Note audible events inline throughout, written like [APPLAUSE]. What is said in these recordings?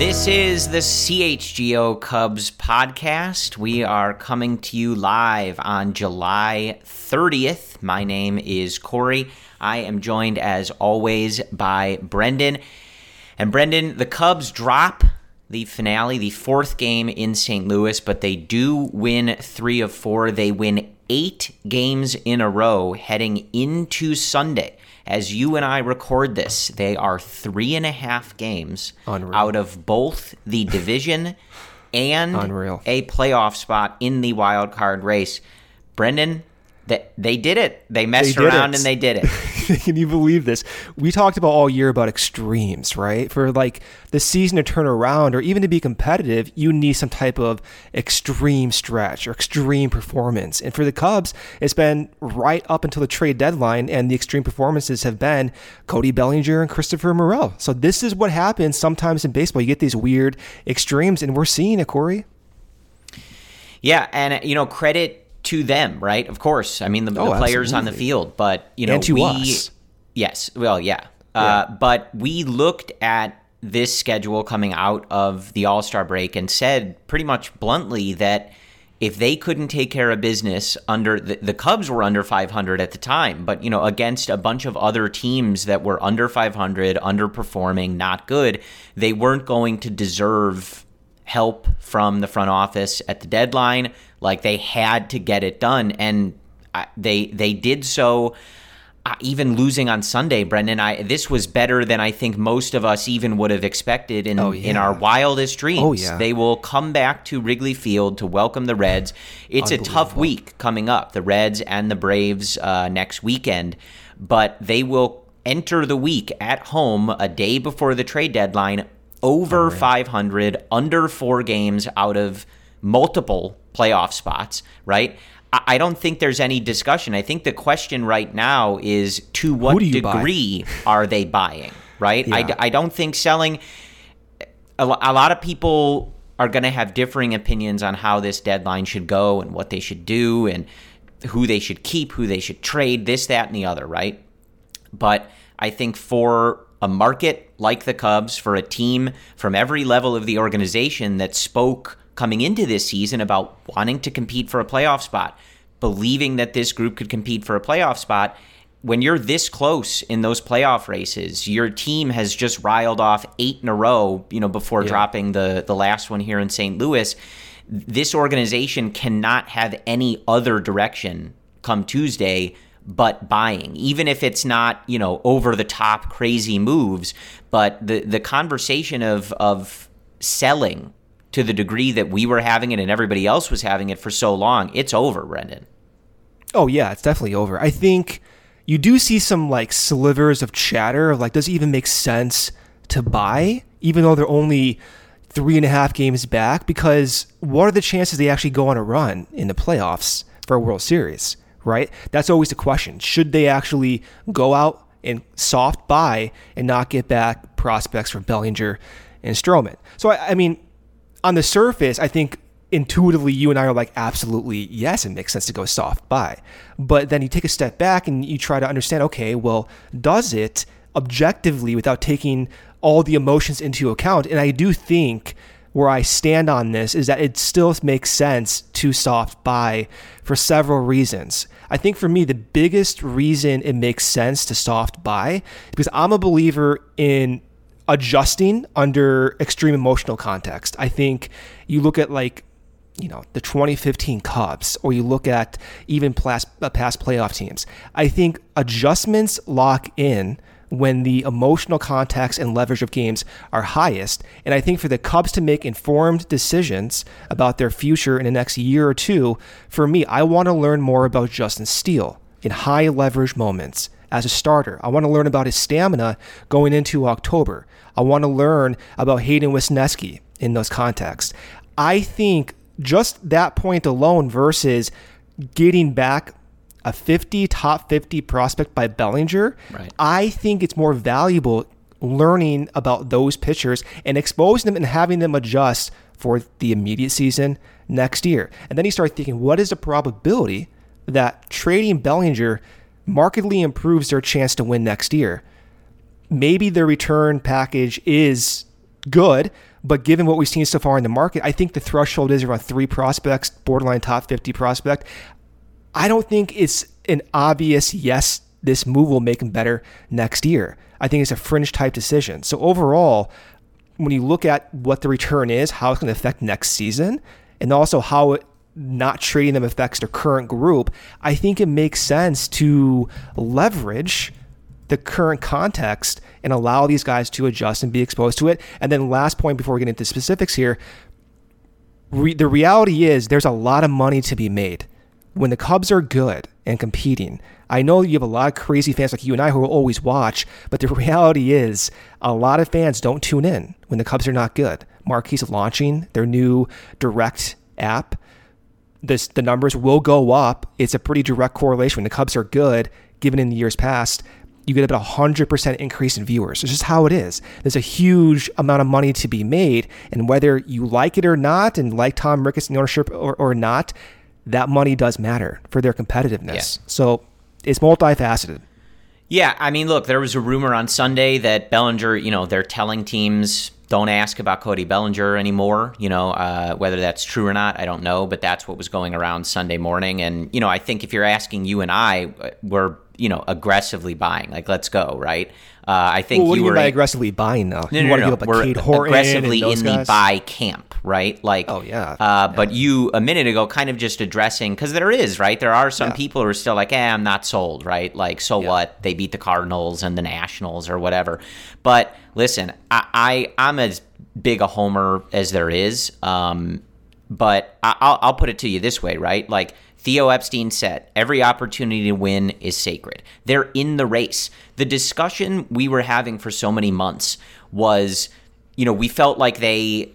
This is the CHGO Cubs podcast. We are coming to you live on July 30th. My name is Corey. I am joined, as always, by Brendan. And Brendan, the Cubs drop the finale, the fourth game in St. Louis, but they do win three of four. They win eight games in a row heading into Sunday as you and I record this, they are three and a half games Unreal. out of both the division and Unreal. a playoff spot in the wild card race. Brendan, they, they did it. They messed they around and they did it. [LAUGHS] Can you believe this? We talked about all year about extremes, right? For like the season to turn around or even to be competitive, you need some type of extreme stretch or extreme performance. And for the Cubs, it's been right up until the trade deadline, and the extreme performances have been Cody Bellinger and Christopher Morel. So this is what happens sometimes in baseball. You get these weird extremes, and we're seeing it, Corey. Yeah, and you know, credit to them, right? Of course. I mean, the, oh, the players on the field, but you know, and to we, us. Yes. Well, yeah. yeah. Uh, but we looked at this schedule coming out of the All Star break and said pretty much bluntly that if they couldn't take care of business under the, the, Cubs were under 500 at the time, but you know against a bunch of other teams that were under 500, underperforming, not good, they weren't going to deserve help from the front office at the deadline. Like they had to get it done, and they they did so. Uh, even losing on Sunday, Brendan, I this was better than I think most of us even would have expected in oh, yeah. in our wildest dreams. Oh, yeah. They will come back to Wrigley Field to welcome the Reds. It's a tough week coming up. The Reds and the Braves uh, next weekend, but they will enter the week at home a day before the trade deadline over oh, 500, under four games out of multiple playoff spots, right? I don't think there's any discussion. I think the question right now is to what degree are they buying, right? Yeah. I, I don't think selling. A, a lot of people are going to have differing opinions on how this deadline should go and what they should do and who they should keep, who they should trade, this, that, and the other, right? But I think for a market like the Cubs, for a team from every level of the organization that spoke coming into this season about wanting to compete for a playoff spot, believing that this group could compete for a playoff spot. When you're this close in those playoff races, your team has just riled off eight in a row, you know, before yeah. dropping the the last one here in St. Louis. This organization cannot have any other direction come Tuesday but buying, even if it's not, you know, over the top crazy moves, but the the conversation of of selling to the degree that we were having it and everybody else was having it for so long, it's over, Brendan. Oh yeah, it's definitely over. I think you do see some like slivers of chatter of like, does it even make sense to buy, even though they're only three and a half games back? Because what are the chances they actually go on a run in the playoffs for a World Series? Right? That's always the question. Should they actually go out and soft buy and not get back prospects for Bellinger and Stroman? So, I, I mean, on the surface, I think intuitively you and I are like, absolutely, yes, it makes sense to go soft buy. But then you take a step back and you try to understand, okay, well, does it objectively without taking all the emotions into account? And I do think where I stand on this is that it still makes sense to soft buy for several reasons. I think for me, the biggest reason it makes sense to soft buy because I'm a believer in adjusting under extreme emotional context. I think you look at like you know the 2015 Cubs, or you look at even past, uh, past playoff teams. I think adjustments lock in when the emotional context and leverage of games are highest. And I think for the Cubs to make informed decisions about their future in the next year or two, for me, I want to learn more about Justin Steele in high leverage moments as a starter. I want to learn about his stamina going into October. I want to learn about Hayden Wesneski in those contexts. I think just that point alone versus getting back a 50 top 50 prospect by Bellinger, right. I think it's more valuable learning about those pitchers and exposing them and having them adjust for the immediate season next year. And then you start thinking, what is the probability that trading Bellinger markedly improves their chance to win next year? Maybe their return package is good, But given what we've seen so far in the market, I think the threshold is around three prospects, borderline top 50 prospect. I don't think it's an obvious yes, this move will make him better next year. I think it's a fringe type decision. So overall, when you look at what the return is, how it's going to affect next season, and also how it, not trading them affects their current group, I think it makes sense to leverage the current context and allow these guys to adjust and be exposed to it. And then, last point before we get into specifics here re- the reality is there's a lot of money to be made. When the Cubs are good and competing, I know you have a lot of crazy fans like you and I who will always watch, but the [LAUGHS] reality is a lot of fans don't tune in when the Cubs are not good. Marquee's launching their new direct app. This, the numbers will go up. It's a pretty direct correlation. When the Cubs are good, given in the years past, you get about a 100% increase in viewers. It's just how it is. There's a huge amount of money to be made. And whether you like it or not, and like Tom Ricketts ownership or, or not, that money does matter for their competitiveness. Yeah. So it's multifaceted. Yeah, I mean, look, there was a rumor on Sunday that Bellinger, you know, they're telling teams don't ask about Cody Bellinger anymore. You know, uh, whether that's true or not, I don't know, but that's what was going around Sunday morning. And you know, I think if you're asking you and I, we're you know aggressively buying. Like, let's go, right? Uh, I think well, what you do you were mean by aggressively buying though. No, you no, want no, to give up we're Cade Horton aggressively in guys? the buy camp, right? Like, oh yeah. Uh, But you a minute ago kind of just addressing because there is right. There are some Yeah. people who are still like, eh, I'm not sold, right? Like, so Yeah. what? They beat the Cardinals and the Nationals or whatever. But listen, I, I I'm as big a homer as there is. Um, but I, I'll, I'll put it to you this way, right? Like Theo Epstein said, every opportunity to win is sacred. They're in the race. The discussion we were having for so many months was, you know, we felt like they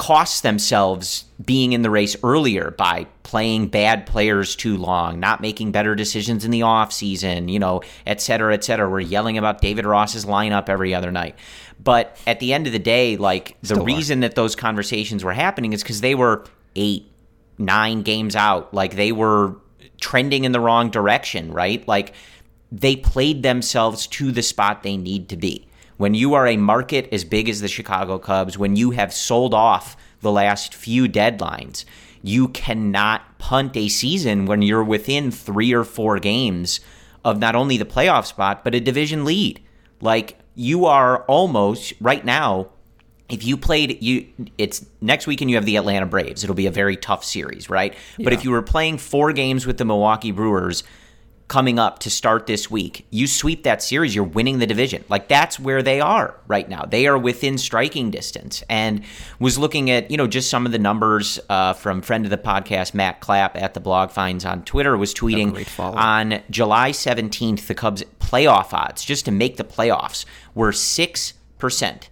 cost themselves being in the race earlier by playing bad players too long, not making better decisions in the offseason, you know, et cetera, et cetera. We're yelling about David Ross's lineup every other night. But at the end of the day, like the Still are. reason that those conversations were happening is because they were eight, nine games out. Like they were trending in the wrong direction, right? Like they played themselves to the spot they need to be. When you are a market as big as the Chicago Cubs, when you have sold off the last few deadlines, you cannot punt a season when you're within three or four games of not only the playoff spot, but a division lead. Like you are almost right now if you played you it's next weekend you have the Atlanta Braves. It'll be a very tough series, right? But if you were playing four games with the Milwaukee Brewers coming up to start this week, you sweep that series, you're winning the division. Like that's where they are right now. They are within striking distance. And was looking at, you know, just some of the numbers uh, from friend of the podcast, Matt Clapp at the blog finds on Twitter was tweeting on July 17th, the Cubs playoff odds, just to make the playoffs, were 6%.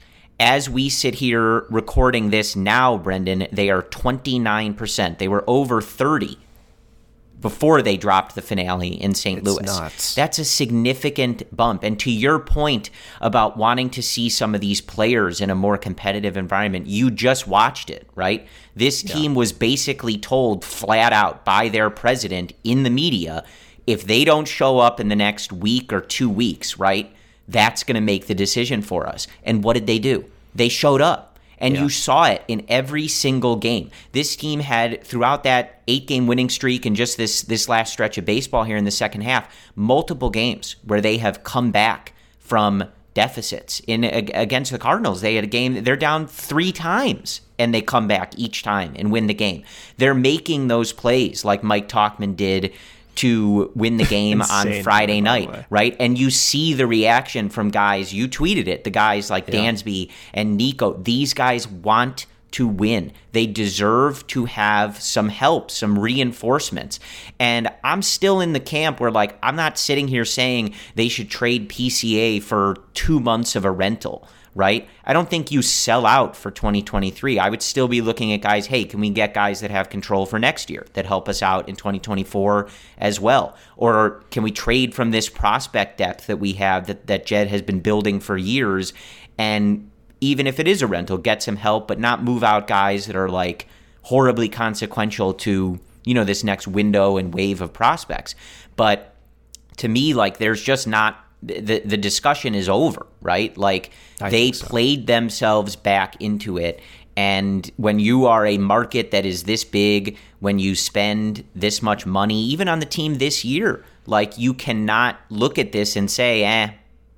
As we sit here recording this now, Brendan, they are 29%. They were over 30 before they dropped the finale in St. Louis. nuts. That's a significant bump. And to your point about wanting to see some of these players in a more competitive environment, you just watched it, right? This team was basically told flat out by their president in the media if they don't show up in the next week or two weeks, right? That's going to make the decision for us. And what did they do? They showed up. And Yeah. you saw it in every single game. This team had throughout that eight-game winning streak and just this this last stretch of baseball here in the second half, multiple games where they have come back from deficits. In against the Cardinals, they had a game they're down 3 times and they come back each time and win the game. They're making those plays like Mike Tauchman did to win the game on Friday night right? And you see the reaction from guys. You tweeted it. The guys like Dansby and Nico. These guys want to win. They deserve to have some help, some reinforcements. And I'm still in the camp where like I'm not sitting here saying they should trade PCA for 2 months of a rental. Right? I don't think you sell out for 2023. I would still be looking at guys, hey, can we get guys that have control for next year that help us out in 2024 as well? Or can we trade from this prospect depth that we have that, that Jed has been building for years and even if it is a rental, get some help, but not move out guys that are like horribly consequential to, you know, this next window and wave of prospects. But to me, like there's just not the the discussion is over, right? Like I they so. played themselves back into it. And when you are a market that is this big, when you spend this much money, even on the team this year, like you cannot look at this and say, eh,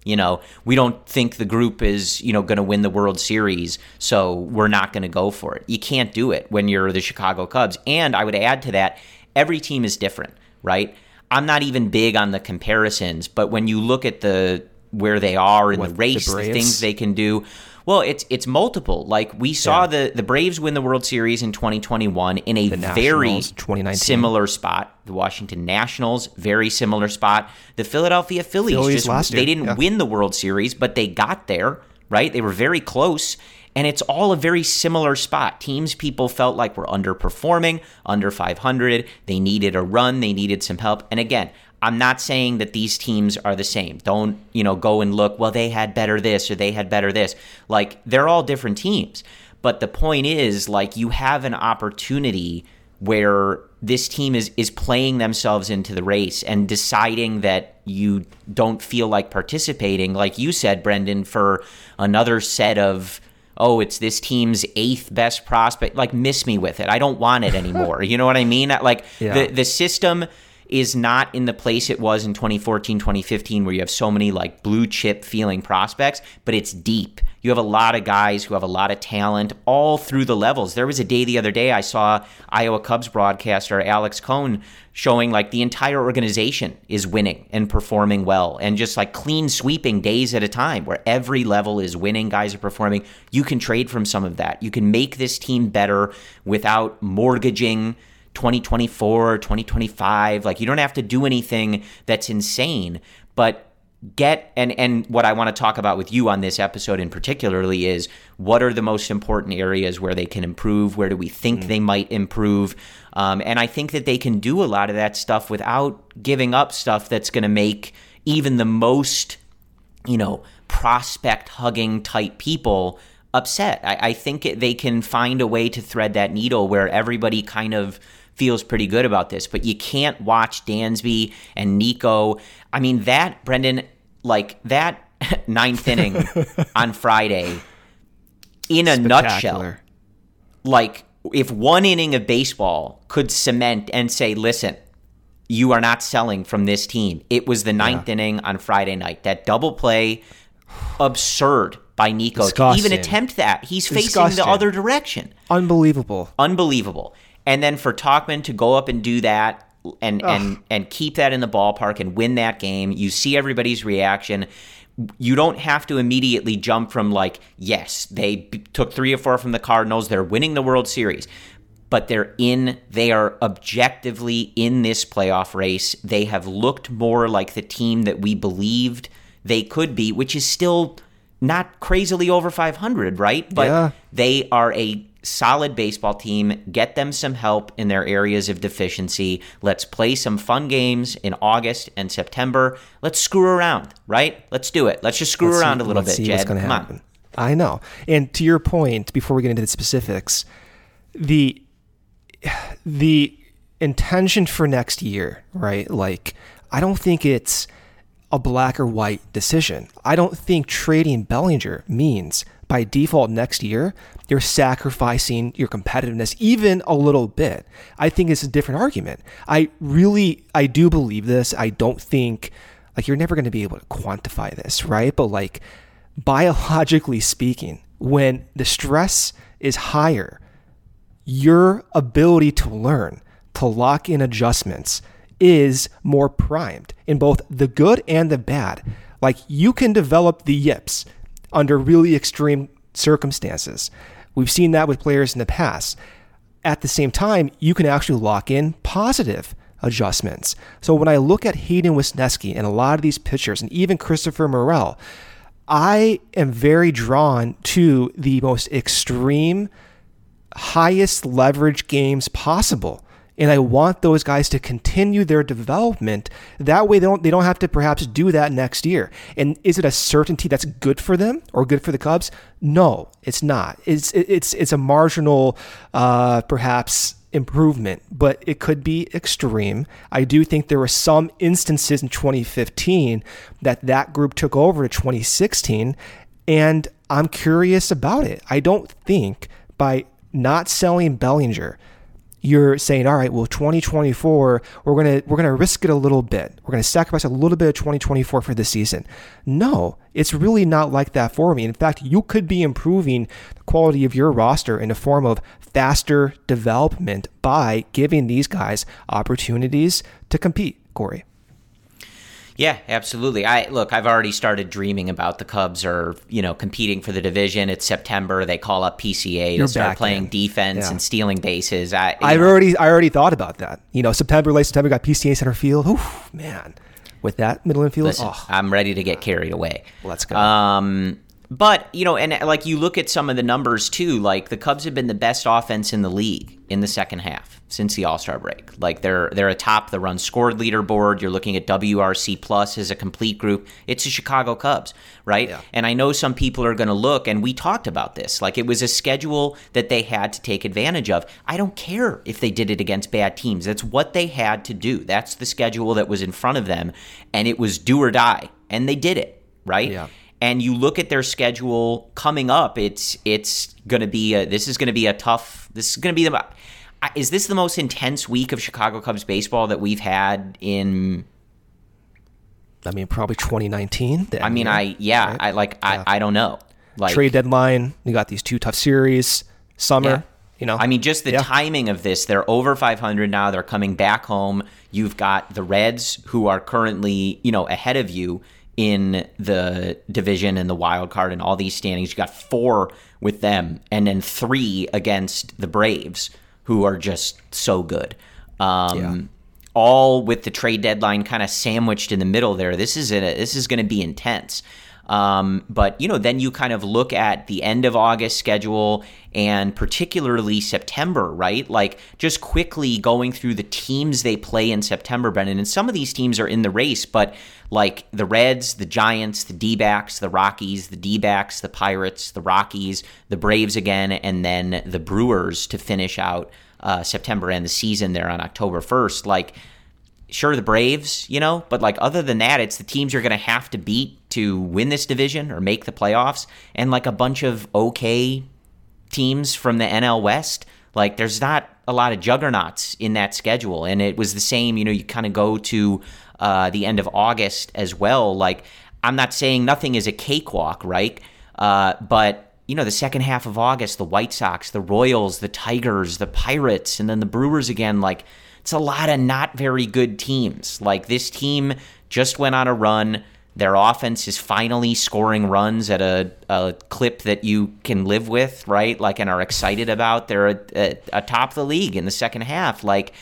you know, we don't think the group is, you know, going to win the World Series, so we're not going to go for it. You can't do it when you're the Chicago Cubs. And I would add to that, every team is different, right? I'm not even big on the comparisons, but when you look at the where they are in What, the the race, the, Braves? things they can do. Well, it's it's multiple. Like we saw the the Braves win the World Series in 2021 in a very similar spot. The Washington Nationals, very similar spot. The Philadelphia Phillies, Phillies just they didn't yeah. win the World Series, but they got there, right? They were very close. And it's all a very similar spot. Teams people felt like were underperforming, under 500. They needed a run, they needed some help. And again, I'm not saying that these teams are the same. Don't, you know, go and look, well, they had better this or they had better this. Like, they're all different teams. But the point is, like, you have an opportunity where this team is is playing themselves into the race and deciding that you don't feel like participating, like you said, Brendan, for another set of oh, it's this team's eighth best prospect. Like, miss me with it. I don't want it anymore. [LAUGHS] you know what I mean? Like Yeah. the the system is not in the place it was in 2014 2015 where you have so many like blue chip feeling prospects but it's deep. You have a lot of guys who have a lot of talent all through the levels. There was a day the other day i saw iowa cubs broadcaster alex cohn showing like the entire organization is winning and performing well and just like clean sweeping days at a time where every level is winning guys are performing. You can trade from some of that. You can make this team better without mortgaging 2024 2025 like you don't have to do anything that's insane but get and and what I want to talk about with you on this episode in particularly is what are the most important areas where they can improve? Where do we think they might improve? Um, and I think that they can do a lot of that stuff without giving up stuff that's going to make even the most you know, prospect hugging type people upset. I, I think it, they can find a way to thread that needle where everybody kind of feels pretty good about this, but you can't watch Dansby and Nico. I mean, that, Brendan, like that [LAUGHS] ninth inning [LAUGHS] on Friday, in a nutshell, like if one inning of baseball could cement and say, listen, you are not selling from this team. It was the ninth inning on Friday night. That double play, absurd by Nico to even attempt that. He's facing Disgusting. the other direction. Unbelievable. Unbelievable. And then for Tauchman to go up and do that and and and keep that in the ballpark and win that game, you see everybody's reaction. You don't have to immediately jump from like, yes, they b- took 3 or 4 from the Cardinals, they're winning the World Series. But they're in they are objectively in this playoff race. They have looked more like the team that we believed they could be, which is still not crazily over 500, right? But Yeah. they are a solid baseball team. Get them some help in their areas of deficiency. Let's play some fun games in August and September. Let's screw around, right? Let's do it. Let's just screw Let's around see- a little let's bit, see what's Jed. gonna Come happen. on. I know. And to your point, before we get into the specifics, the the intention for next year, right? Like, I don't think it's a black or white decision. I don't think trading Bellinger means by default next year you're sacrificing your competitiveness even a little bit. I think it's a different argument. I really I do believe this. I don't think like you're never going to be able to quantify this, right? But like biologically speaking, when the stress is higher, your ability to learn, to lock in adjustments is more primed in both the good and the bad. Like you can develop the yips under really extreme circumstances. We've seen that with players in the past. At the same time, you can actually lock in positive adjustments. So when I look at Hayden Wesneski and a lot of these pitchers, and even Christopher Morel, I am very drawn to the most extreme highest leverage games possible. And I want those guys to continue their development. That way they don't they don't have to perhaps do that next year. And is it a certainty that's good for them or good for the Cubs? No, it's not. It's it's it's a marginal uh, perhaps improvement, but it could be extreme. I do think there were some instances in 2015 that that group took over to 2016, and I'm curious about it. I don't think by not selling Bellinger, you're saying, all right, well, 2024, we're gonna we're gonna risk it a little bit. We're gonna sacrifice a little bit of 2024 for this season. No, it's really not like that for me. In fact, you could be improving the quality of your roster in the form of faster development by giving these guys opportunities to compete. Corey. Yeah, absolutely. I look, I've already started dreaming about the Cubs are, you know, competing for the division. It's September. They call up PCA You're to start playing in. defense Yeah. and stealing bases. I I've know, already I already thought about that. You know, September, late September, got PCA center field. Oof, man, with that middle infield, listen, oh, I'm ready to get carried away. let's go. Um, but you know, and like you look at some of the numbers too. Like the Cubs have been the best offense in the league in the second half since the All Star break. Like they're they're atop the run scored leaderboard. You're looking at WRC plus as a complete group. It's the Chicago Cubs, right? Yeah. And I know some people are going to look, and we talked about this. Like it was a schedule that they had to take advantage of. I don't care if they did it against bad teams. That's what they had to do. That's the schedule that was in front of them, and it was do or die, and they did it, right? Yeah. And you look at their schedule coming up it's it's going to be a, this is going to be a tough this is going to be the is this the most intense week of Chicago Cubs baseball that we've had in I mean, probably 2019. I mean I yeah right? I like Yeah. I I don't know like trade deadline. You got these two tough series. Summer, Yeah. you know. I mean, just the Yeah. timing of this. They're over 500 now. They're coming back home. You've got the Reds, who are currently, you know, ahead of you in the division and the wild card and all these standings. You got four with them, and then three against the Braves, who are just so good. Um, Yeah. All with the trade deadline kind of sandwiched in the middle there. This is a, this is going to be intense. Um, but you know, then you kind of look at the end of August schedule and particularly September, right? Like just quickly going through the teams they play in September, Brendan. And some of these teams are in the race, but like the Reds, the Giants, the D backs, the Rockies, the D backs, the Pirates, the Rockies, the Braves again, and then the Brewers to finish out uh, September and the season there on October 1st. Like, sure the Braves, you know, but like other than that, it's the teams you're going to have to beat to win this division or make the playoffs, and like a bunch of okay teams from the NL West. Like there's not a lot of juggernauts in that schedule, and it was the same. You know, you kind of go to uh, the end of August as well. Like I'm not saying nothing is a cakewalk, right? Uh, but you know, the second half of August, the White Sox, the Royals, the Tigers, the Pirates, and then the Brewers again. Like it's a lot of not very good teams. Like this team just went on a run. Their offense is finally scoring runs at a, a clip that you can live with, right? Like, and are excited about. They're atop the league in the second half. Like,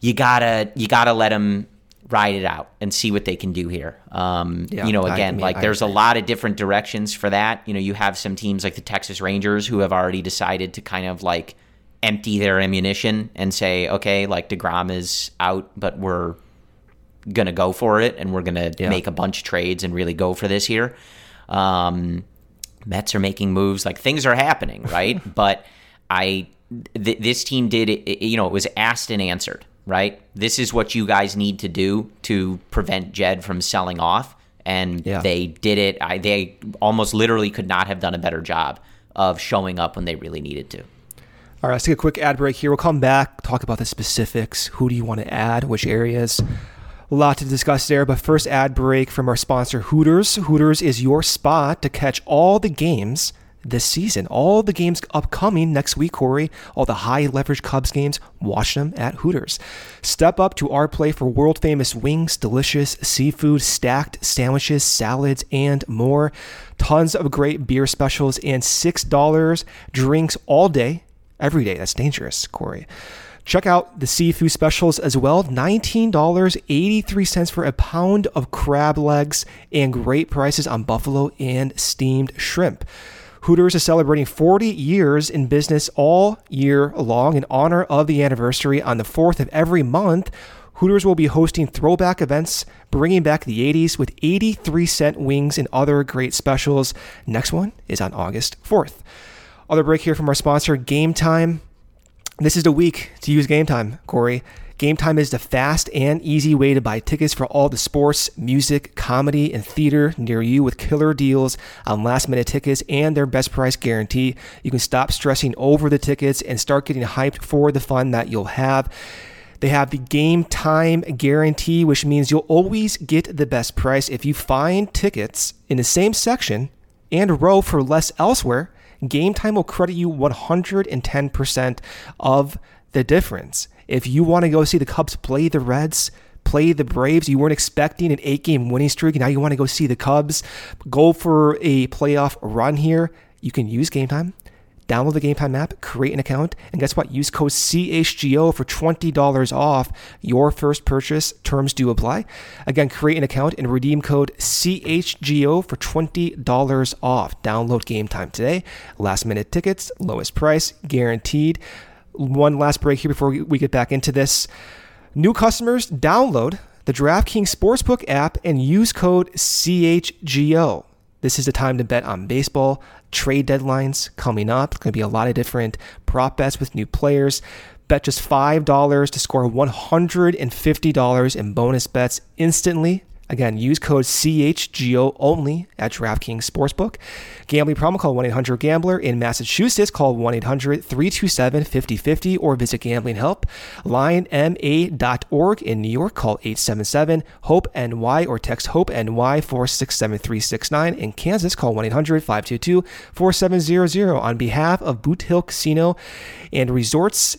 you gotta you gotta let them ride it out and see what they can do here. Um, Yeah, you know, I again, mean, like I there's a lot of different directions for that. You know, you have some teams like the Texas Rangers who have already decided to kind of like empty their ammunition and say, okay, like Degrom is out, but we're gonna go for it and we're gonna Yeah. make a bunch of trades and really go for this here. Um, Mets are making moves, like things are happening, right? [LAUGHS] but I, th- this team did it- You know, it was asked and answered, right? This is what you guys need to do to prevent Jed from selling off, and Yeah. they did it. I, they almost literally could not have done a better job of showing up when they really needed to. All right, let's take a quick ad break here. We'll come back, talk about the specifics. Who do you want to add? Which areas? A lot to discuss there, but first, ad break from our sponsor, Hooters. Hooters is your spot to catch all the games this season. All the games upcoming next week, Corey. All the high leverage Cubs games, watch them at Hooters. Step up to our play for world famous wings, delicious seafood, stacked sandwiches, salads, and more. Tons of great beer specials and $6 drinks all day every day. That's dangerous, Corey. Check out the seafood specials as well. $19.83 for a pound of crab legs and great prices on buffalo and steamed shrimp. Hooters is celebrating 40 years in business all year long in honor of the anniversary on the 4th of every month. Hooters will be hosting throwback events, bringing back the 80s with 83 cent wings and other great specials. Next one is on August 4th. Other break here from our sponsor, Game Time. This is the week to use Game Time, Corey. Game Time is the fast and easy way to buy tickets for all the sports, music, comedy, and theater near you with killer deals on last minute tickets and their best price guarantee. You can stop stressing over the tickets and start getting hyped for the fun that you'll have. They have the game time guarantee, which means you'll always get the best price. If you find tickets in the same section and row for less elsewhere, Game Time will credit you 110% of the difference. If you want to go see the Cubs play the Reds, play the Braves, you weren't expecting an eight game winning streak, now you want to go see the Cubs, go for a playoff run here, you can use Game Time. Download the Game Time app, create an account, and guess what? Use code CHGO for $20 off your first purchase. Terms do apply. Again, create an account and redeem code CHGO for $20 off. Download Game Time today. Last minute tickets, lowest price, guaranteed one last break here before we get back into this. New customers, download the DraftKings Sportsbook app and use code CHGO. This is the time to bet on baseball. Trade deadlines coming up. There's going to be a lot of different prop bets with new players. Bet just $5 to score $150 in bonus bets instantly Again, use code CHGO only at DraftKings Sportsbook. Gambling problem, call 1-800-GAMBLER. In Massachusetts, call 1-800-327-5050 or visit Gambling Help. LionMA.org. In New York, call 877-HOPE-NY or text HOPE-NY 467-369. In Kansas, call 1-800-522-4700. On behalf of Boot Hill Casino and Resorts,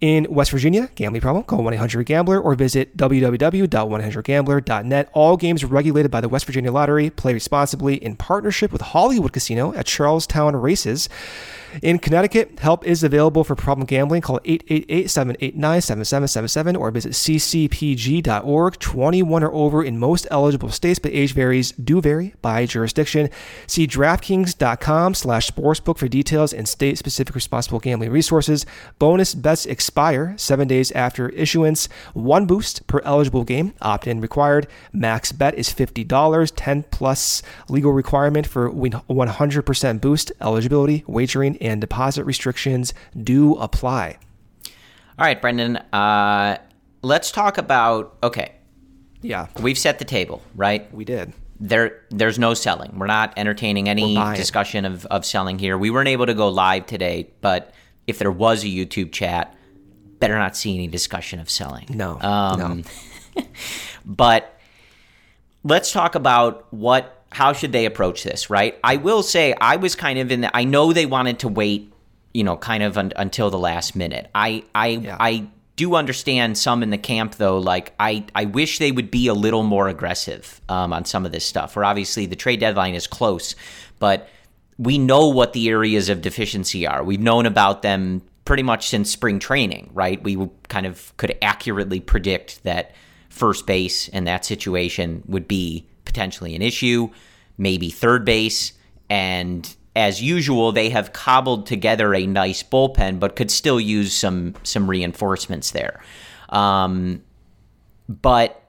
in West Virginia, gambling problem, call 1-800-GAMBLER or visit www.100gambler.net. All games regulated by the West Virginia Lottery. Play responsibly in partnership with Hollywood Casino at Charlestown Races. In Connecticut, help is available for problem gambling. Call 888-789-7777 or visit ccpg.org. 21 or over in most eligible states, but age varies do vary by jurisdiction. See DraftKings.com slash sportsbook for details and state-specific responsible gambling resources. Bonus bets expire seven days after issuance. One boost per eligible game. Opt-in required. Max bet is $50. 10 plus legal requirement for 100% boost. Eligibility, wagering, and deposit restrictions do apply. All right, Brendan. Uh, let's talk about. Okay. Yeah. We've set the table, right? We did. There, there's no selling. We're not entertaining any discussion of, of selling here. We weren't able to go live today, but if there was a YouTube chat, better not see any discussion of selling. No. Um, no. [LAUGHS] but let's talk about what how should they approach this, right? I will say I was kind of in the, I know they wanted to wait, you know, kind of un, until the last minute. I I yeah. I do understand some in the camp though like I I wish they would be a little more aggressive um, on some of this stuff. Where obviously the trade deadline is close, but we know what the areas of deficiency are. We've known about them pretty much since spring training, right? We kind of could accurately predict that first base in that situation would be potentially an issue, maybe third base, and as usual, they have cobbled together a nice bullpen, but could still use some some reinforcements there. Um, but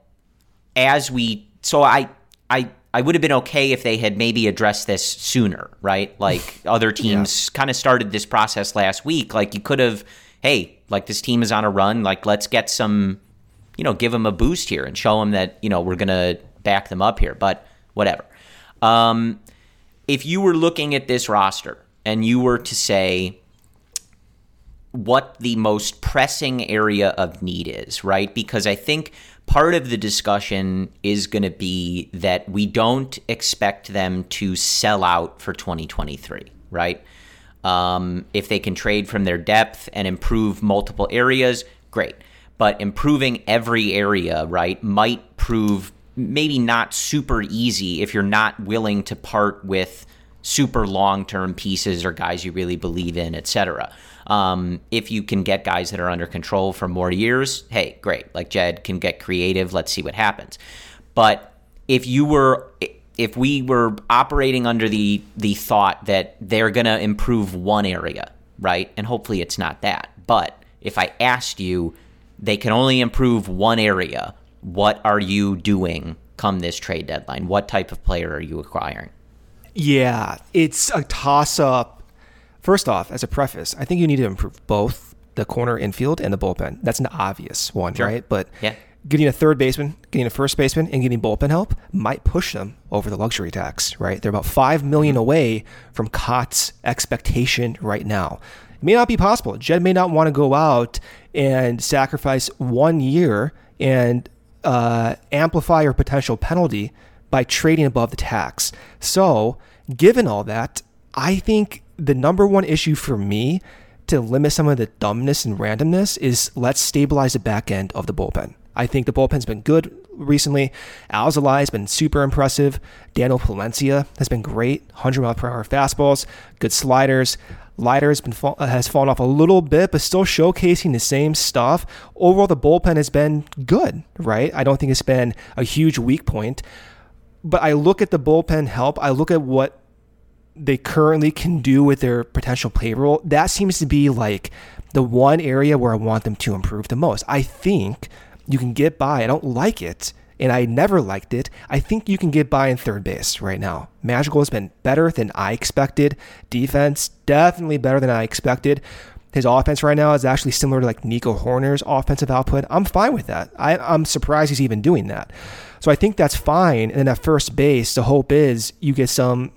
as we, so I I I would have been okay if they had maybe addressed this sooner, right? Like [LAUGHS] other teams yeah. kind of started this process last week. Like you could have, hey, like this team is on a run. Like let's get some, you know, give them a boost here and show them that you know we're gonna back them up here, but whatever. Um, if you were looking at this roster and you were to say what the most pressing area of need is, right? Because I think part of the discussion is going to be that we don't expect them to sell out for 2023, right? Um, if they can trade from their depth and improve multiple areas, great. But improving every area, right, might prove maybe not super easy if you're not willing to part with super long term pieces or guys you really believe in, etc. Um, if you can get guys that are under control for more years, hey, great. Like Jed can get creative. Let's see what happens. But if you were if we were operating under the the thought that they're going to improve one area, right? And hopefully it's not that. But if I asked you they can only improve one area, what are you doing come this trade deadline? What type of player are you acquiring? Yeah, it's a toss up. First off, as a preface, I think you need to improve both the corner infield and the bullpen. That's an obvious one, Sure. right? But Yeah. getting a third baseman, getting a first baseman, and getting bullpen help might push them over the luxury tax, right? They're about five million mm-hmm. away from Cot's expectation right now. It may not be possible. Jed may not want to go out and sacrifice one year and uh, amplify your potential penalty by trading above the tax. So, given all that, I think the number one issue for me to limit some of the dumbness and randomness is let's stabilize the back end of the bullpen. I think the bullpen's been good recently. Alzolay has been super impressive. Daniel Palencia has been great. 100 mile per hour fastballs, good sliders. Leiter has been uh, has fallen off a little bit, but still showcasing the same stuff. Overall, the bullpen has been good, right? I don't think it's been a huge weak point. But I look at the bullpen help. I look at what they currently can do with their potential payroll, that seems to be like the one area where I want them to improve the most. I think you can get by. I don't like it, and I never liked it. I think you can get by in third base right now. Madrigal has been better than I expected. Defense, definitely better than I expected. His offense right now is actually similar to like Nico Hoerner's offensive output. I'm fine with that. I, I'm surprised he's even doing that. So I think that's fine. And then at first base, the hope is you get some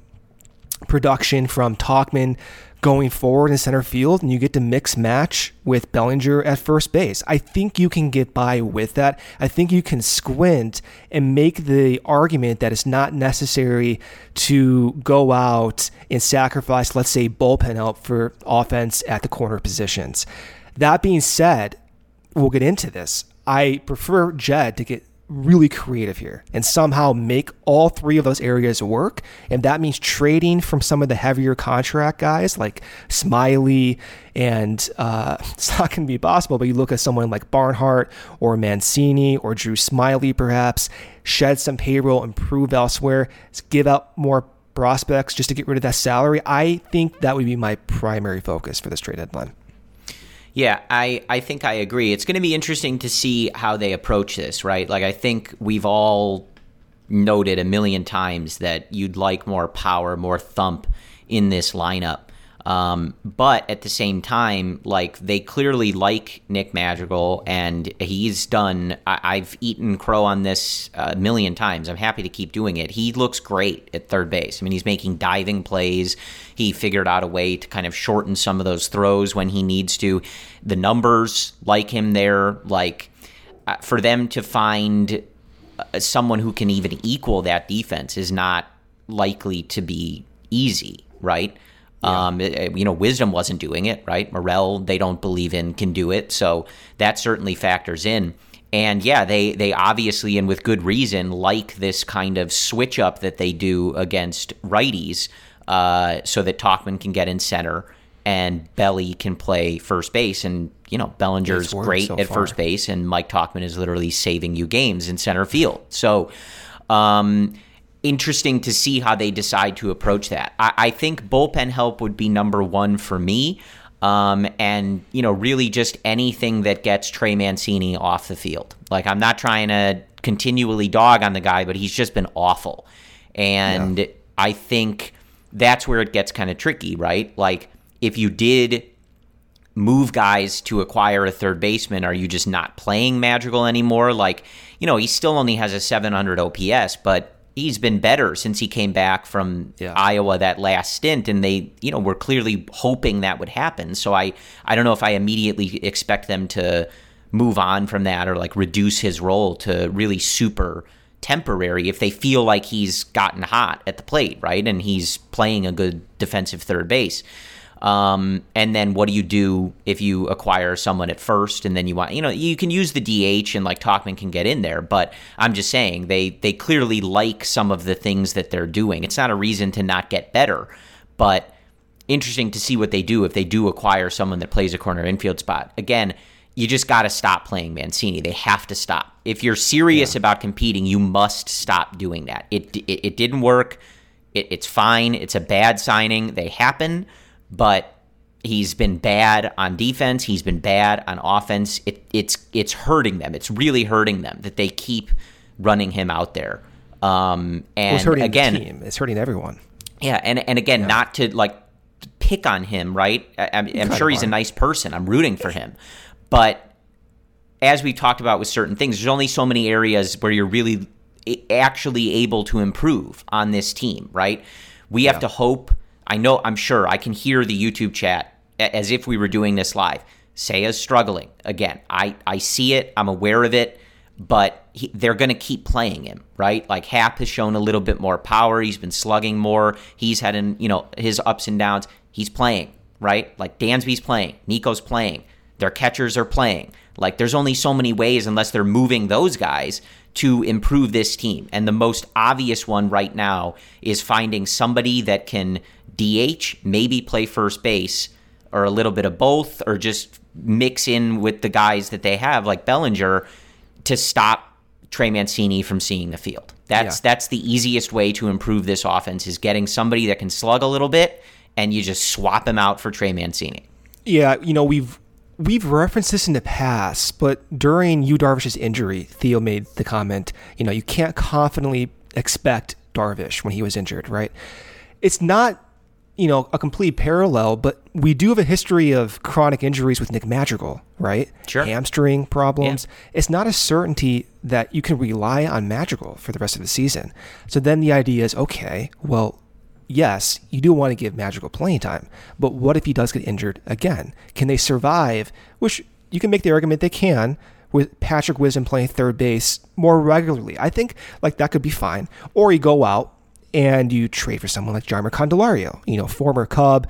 production from Tauchman going forward in center field, and you get to mix match with Bellinger at first base. I think you can get by with that. I think you can squint and make the argument that it's not necessary to go out and sacrifice, let's say, bullpen help for offense at the corner positions. That being said, we'll get into this. I prefer Jed to get really creative here and somehow make all three of those areas work. And that means trading from some of the heavier contract guys like Smyly, and uh, [LAUGHS] it's not going to be possible. But you look at someone like Barnhart or Mancini or Drew Smyly, perhaps shed some payroll, improve elsewhere, give up more prospects just to get rid of that salary. I think that would be my primary focus for this trade deadline. Yeah, I, I think I agree. It's going to be interesting to see how they approach this, right? Like, I think we've all noted a million times that you'd like more power, more thump in this lineup. Um, but at the same time, like they clearly like Nick Madrigal, and he's done. I, have eaten crow on this a million times. I'm happy to keep doing it. He looks great at third base. I mean, he's making diving plays. He figured out a way to kind of shorten some of those throws when he needs to. The numbers like him there. Like uh, for them to find uh, someone who can even equal that defense is not likely to be easy, right? Yeah. Um, it, you know, Wisdom wasn't doing it, right? Morel, they don't believe in, can do it. So that certainly factors in. And yeah, they, they obviously, and with good reason, like this kind of switch up that they do against righties uh, so that Tauchman can get in center and Belly can play first base. And, you know, Bellinger's great so at far. first base, and Mike Tauchman is literally saving you games in center field. So, um, interesting to see how they decide to approach that. I, I think bullpen help would be number one for me. Um, and you know, really just anything that gets Trey Mancini off the field. Like I'm not trying to continually dog on the guy, but he's just been awful. And yeah. I think that's where it gets kind of tricky, right? Like if you did move guys to acquire a third baseman, are you just not playing Madrigal anymore? Like, you know, he still only has a 700 OPS, but he's been better since he came back from yeah. Iowa that last stint and they you know were clearly hoping that would happen. So I I don't know if I immediately expect them to move on from that or like reduce his role to really super temporary if they feel like he's gotten hot at the plate right? And he's playing a good defensive third base um, and then what do you do if you acquire someone at first and then you want, you know, you can use the DH and like Tauchman can get in there, but I'm just saying they they clearly like some of the things that they're doing. It's not a reason to not get better, but interesting to see what they do if they do acquire someone that plays a corner infield spot. Again, you just got to stop playing Mancini. They have to stop. If you're serious yeah. about competing, you must stop doing that. It it, it didn't work. It, it's fine. It's a bad signing. They happen but he's been bad on defense. He's been bad on offense. It, it's it's hurting them. It's really hurting them that they keep running him out there. Um, and it's hurting again, the team. It's hurting everyone. Yeah, and and again, yeah. not to like pick on him, right? I, am I'm sure he's a nice person. I'm rooting for him, but as we talked about with certain things, there's only so many areas where you're really actually able to improve on this team, right? We have yeah. to hope. I know, I'm sure, I can hear the YouTube chat as if we were doing this live. Seiya's struggling. Again, I, I see it, I'm aware of it, but he, they're going to keep playing him, right? Like Happ has shown a little bit more power. He's been slugging more. He's had, an, you know, his ups and downs. He's playing, right? Like Dansby's playing. Nico's playing. Their catchers are playing. Like there's only so many ways unless they're moving those guys to improve this team. And the most obvious one right now is finding somebody that can DH, maybe play first base or a little bit of both or just mix in with the guys that they have like Bellinger to stop Trey Mancini from seeing the field. That's yeah. that's the easiest way to improve this offense is getting somebody that can slug a little bit and you just swap him out for Trey Mancini. Yeah, you know, we've we've referenced this in the past, but during Yu Darvish's injury, Theo made the comment, you know, you can't confidently expect Darvish when he was injured, right? It's not, you know, a complete parallel, but we do have a history of chronic injuries with Nick Madrigal, right? Sure. Hamstring problems. Yeah. It's not a certainty that you can rely on Madrigal for the rest of the season. So then the idea is, okay, well, yes, you do want to give Madrigal playing time, but what if he does get injured again? Can they survive? Which you can make the argument they can with Patrick Wisdom playing third base more regularly. I think like that could be fine. Or you go out and you trade for someone like Jeimer Candelario, you know, former Cub,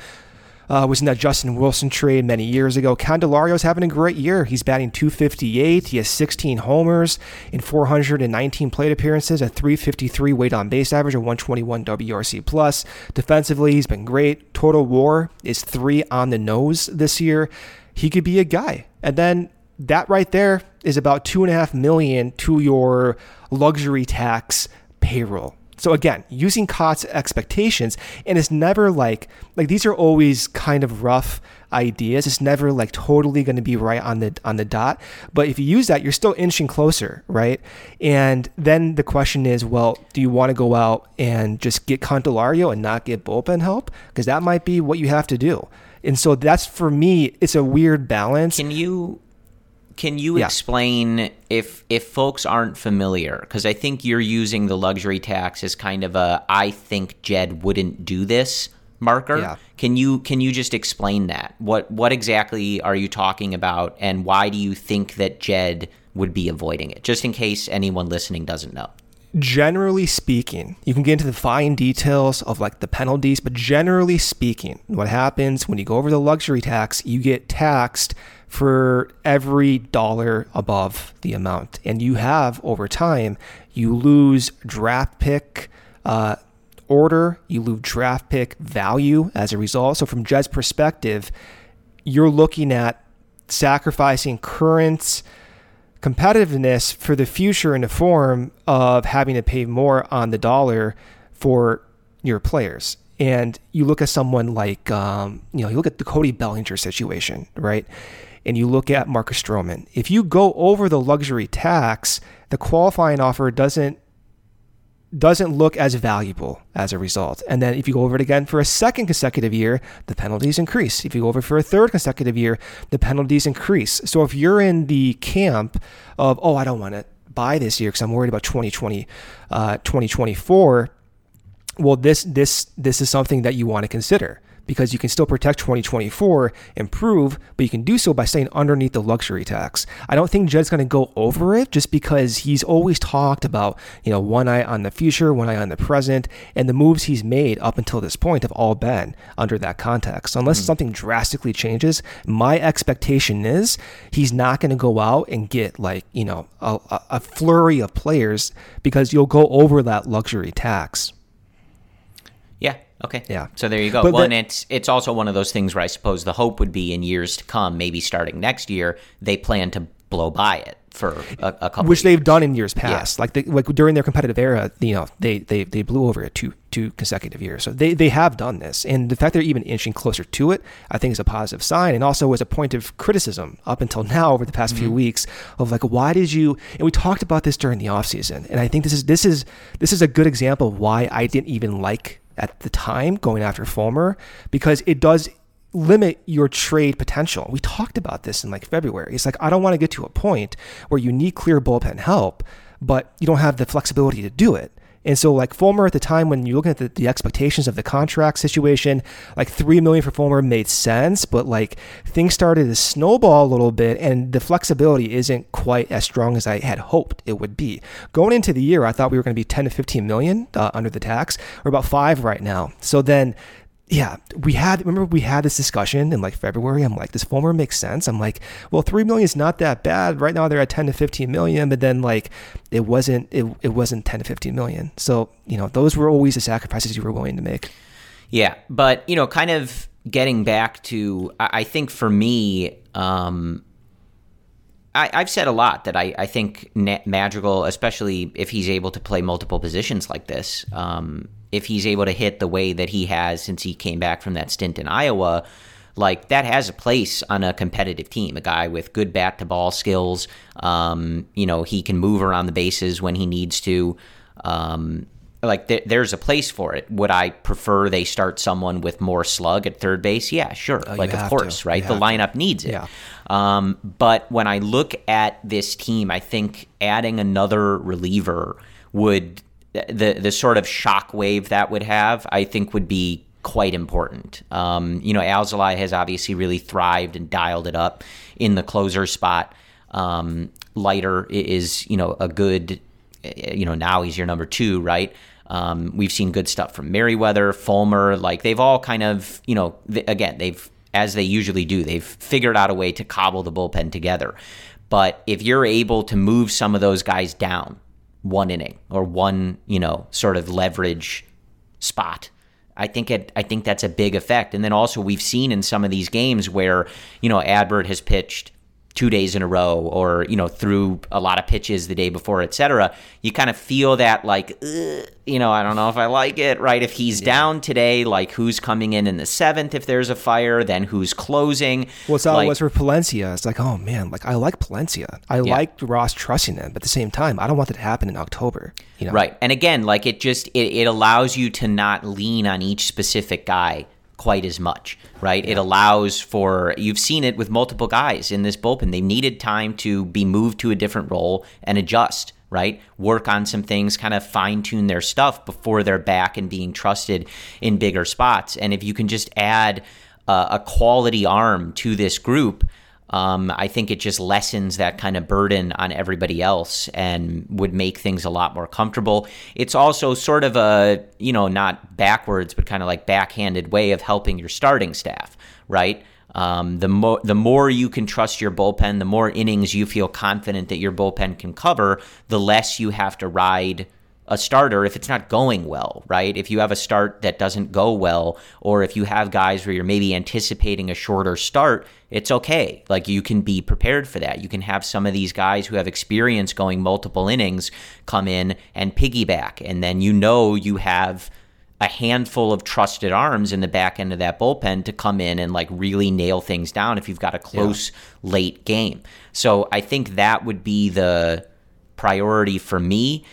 uh, was in that Justin Wilson trade many years ago. Candelario's having a great year. He's batting 258. He has 16 homers in 419 plate appearances, a 353 weight on base average, a 121 WRC plus. Defensively, he's been great. Total WAR is three on the nose this year. He could be a guy. And then that right there is about two and a half million to your luxury tax payroll. So again, using Cot's expectations, and it's never like like these are always kind of rough ideas. It's never like totally going to be right on the on the dot. But if you use that, you're still inching closer, right? And then the question is, well, do you want to go out and just get Candelario and not get bullpen help? Because that might be what you have to do. And so that's for me, it's a weird balance. Can you can you yeah. explain if if folks aren't familiar because I think you're using the luxury tax as kind of a I think Jed wouldn't do this marker. Yeah. Can you can you just explain that? What what exactly are you talking about and why do you think that Jed would be avoiding it? Just in case anyone listening doesn't know generally speaking, you can get into the fine details of like the penalties, but generally speaking, what happens when you go over the luxury tax, you get taxed for every dollar above the amount. And you have over time, you lose draft pick uh, order, you lose draft pick value as a result. So, from Jed's perspective, you're looking at sacrificing current competitiveness for the future in the form of having to pay more on the dollar for your players. And you look at someone like, um, you know, you look at the Cody Bellinger situation, right? and you look at Marcus Stroman, if you go over the luxury tax, the qualifying offer doesn't doesn't look as valuable as a result. And then if you go over it again for a second consecutive year, the penalties increase. If you go over for a third consecutive year, the penalties increase. So if you're in the camp of, oh, I don't want to buy this year because I'm worried about 2020, uh, 2024, well, this this this is something that you want to consider because you can still protect 2024, improve, but you can do so by staying underneath the luxury tax. I don't think Jed's going to go over it just because he's always talked about, you know, one eye on the future, one eye on the present, and the moves he's made up until this point have all been under that context. Unless mm something drastically changes, my expectation is he's not going to go out and get like, you know, a, a flurry of players because you'll go over that luxury tax. Yeah, Okay. Yeah. So there you go. But well, and it's it's also one of those things where I suppose the hope would be in years to come, maybe starting next year, they plan to blow by it for a, a couple. Which they've done in years past, yeah. like the, like during their competitive era, you know, they they they blew over it two two consecutive years. So they they have done this, and the fact they're even inching closer to it, I think, is a positive sign, and also was a point of criticism up until now over the past mm-hmm. few weeks of like, why did you? And we talked about this during the off season, and I think this is this is this is a good example of why I didn't even like at the time going after Fulmer because it does limit your trade potential. We talked about this in like February. It's like I don't want to get to a point where you need clear bullpen help, but you don't have the flexibility to do it. And so, like Fulmer at the time, when you're looking at the, the, expectations of the contract situation, like three million for Fulmer made sense, but like things started to snowball a little bit, and the flexibility isn't quite as strong as I had hoped it would be. Going into the year, I thought we were going to be 10 to 15 million uh, under the tax. We're about five right now. So then yeah, we had remember we had this discussion in like February. I'm like, this Fulmer makes sense. I'm like, well, three million is not that bad. Right now they're at 10 to 15 million, but then like it wasn't it, it wasn't 10 to 15 million. So, you know, those were always the sacrifices you were willing to make. Yeah. But, you know, kind of getting back to I think for me, um I, have said a lot that I, I think Madrigal, especially if he's able to play multiple positions like this, um, if he's able to hit the way that he has since he came back from that stint in Iowa, like that has a place on a competitive team. A guy with good bat to ball skills. Um, you know, he can move around the bases when he needs to. Um, like th- there's a place for it. Would I prefer they start someone with more slug at third base? Yeah, sure. Oh, like of course, to. right? You the lineup to. needs it. Yeah. Um, but when I look at this team, I think adding another reliever would the the sort of shock wave that would have, I think, would be quite important. Um, you know, Alzolay has obviously really thrived and dialed it up in the closer spot. Um, Leiter is, you know, a good, you know, now he's your number two, right? Um, we've seen good stuff from Merryweather, Fulmer. Like they've all kind of, you know, th- again, they've, as they usually do, they've figured out a way to cobble the bullpen together. But if you're able to move some of those guys down, one inning or one, you know, sort of leverage spot. I think it I think that's a big effect. And then also we've seen in some of these games where, you know, Adbert has pitched two days in a row or you know through a lot of pitches the day before etc you kind of feel that like you know i don't know if i like it right? If he's yeah. down today like who's coming in in the seventh if there's a fire? Then who's closing? Well it's like, was for palencia. It's like oh man like i like palencia. I yeah. like ross trusting him but at the same time i don't want that to happen in october you know? Right. And again like it just it, it allows you to not lean on each specific guy quite as much, right? Yeah. It allows for, you've seen it with multiple guys in this bullpen. They needed time to be moved to a different role and adjust, right? Work on some things, kind of fine tune their stuff before they're back and being trusted in bigger spots. And if you can just add uh, a quality arm to this group, um, I think it just lessens that kind of burden on everybody else and would make things a lot more comfortable. It's also sort of a, you know, not backwards, but kind of like backhanded way of helping your starting staff, right? Um, the more the more you can trust your bullpen, the more innings you feel confident that your bullpen can cover, the less you have to ride a starter if it's not going well, right? If you have a start that doesn't go well, or if you have guys where you're maybe anticipating a shorter start, it's okay. Like you can be prepared for that. You can have some of these guys who have experience going multiple innings come in and piggyback, and then you know you have a handful of trusted arms in the back end of that bullpen to come in and like really nail things down if you've got a close yeah. late game. So I think that would be the priority for me.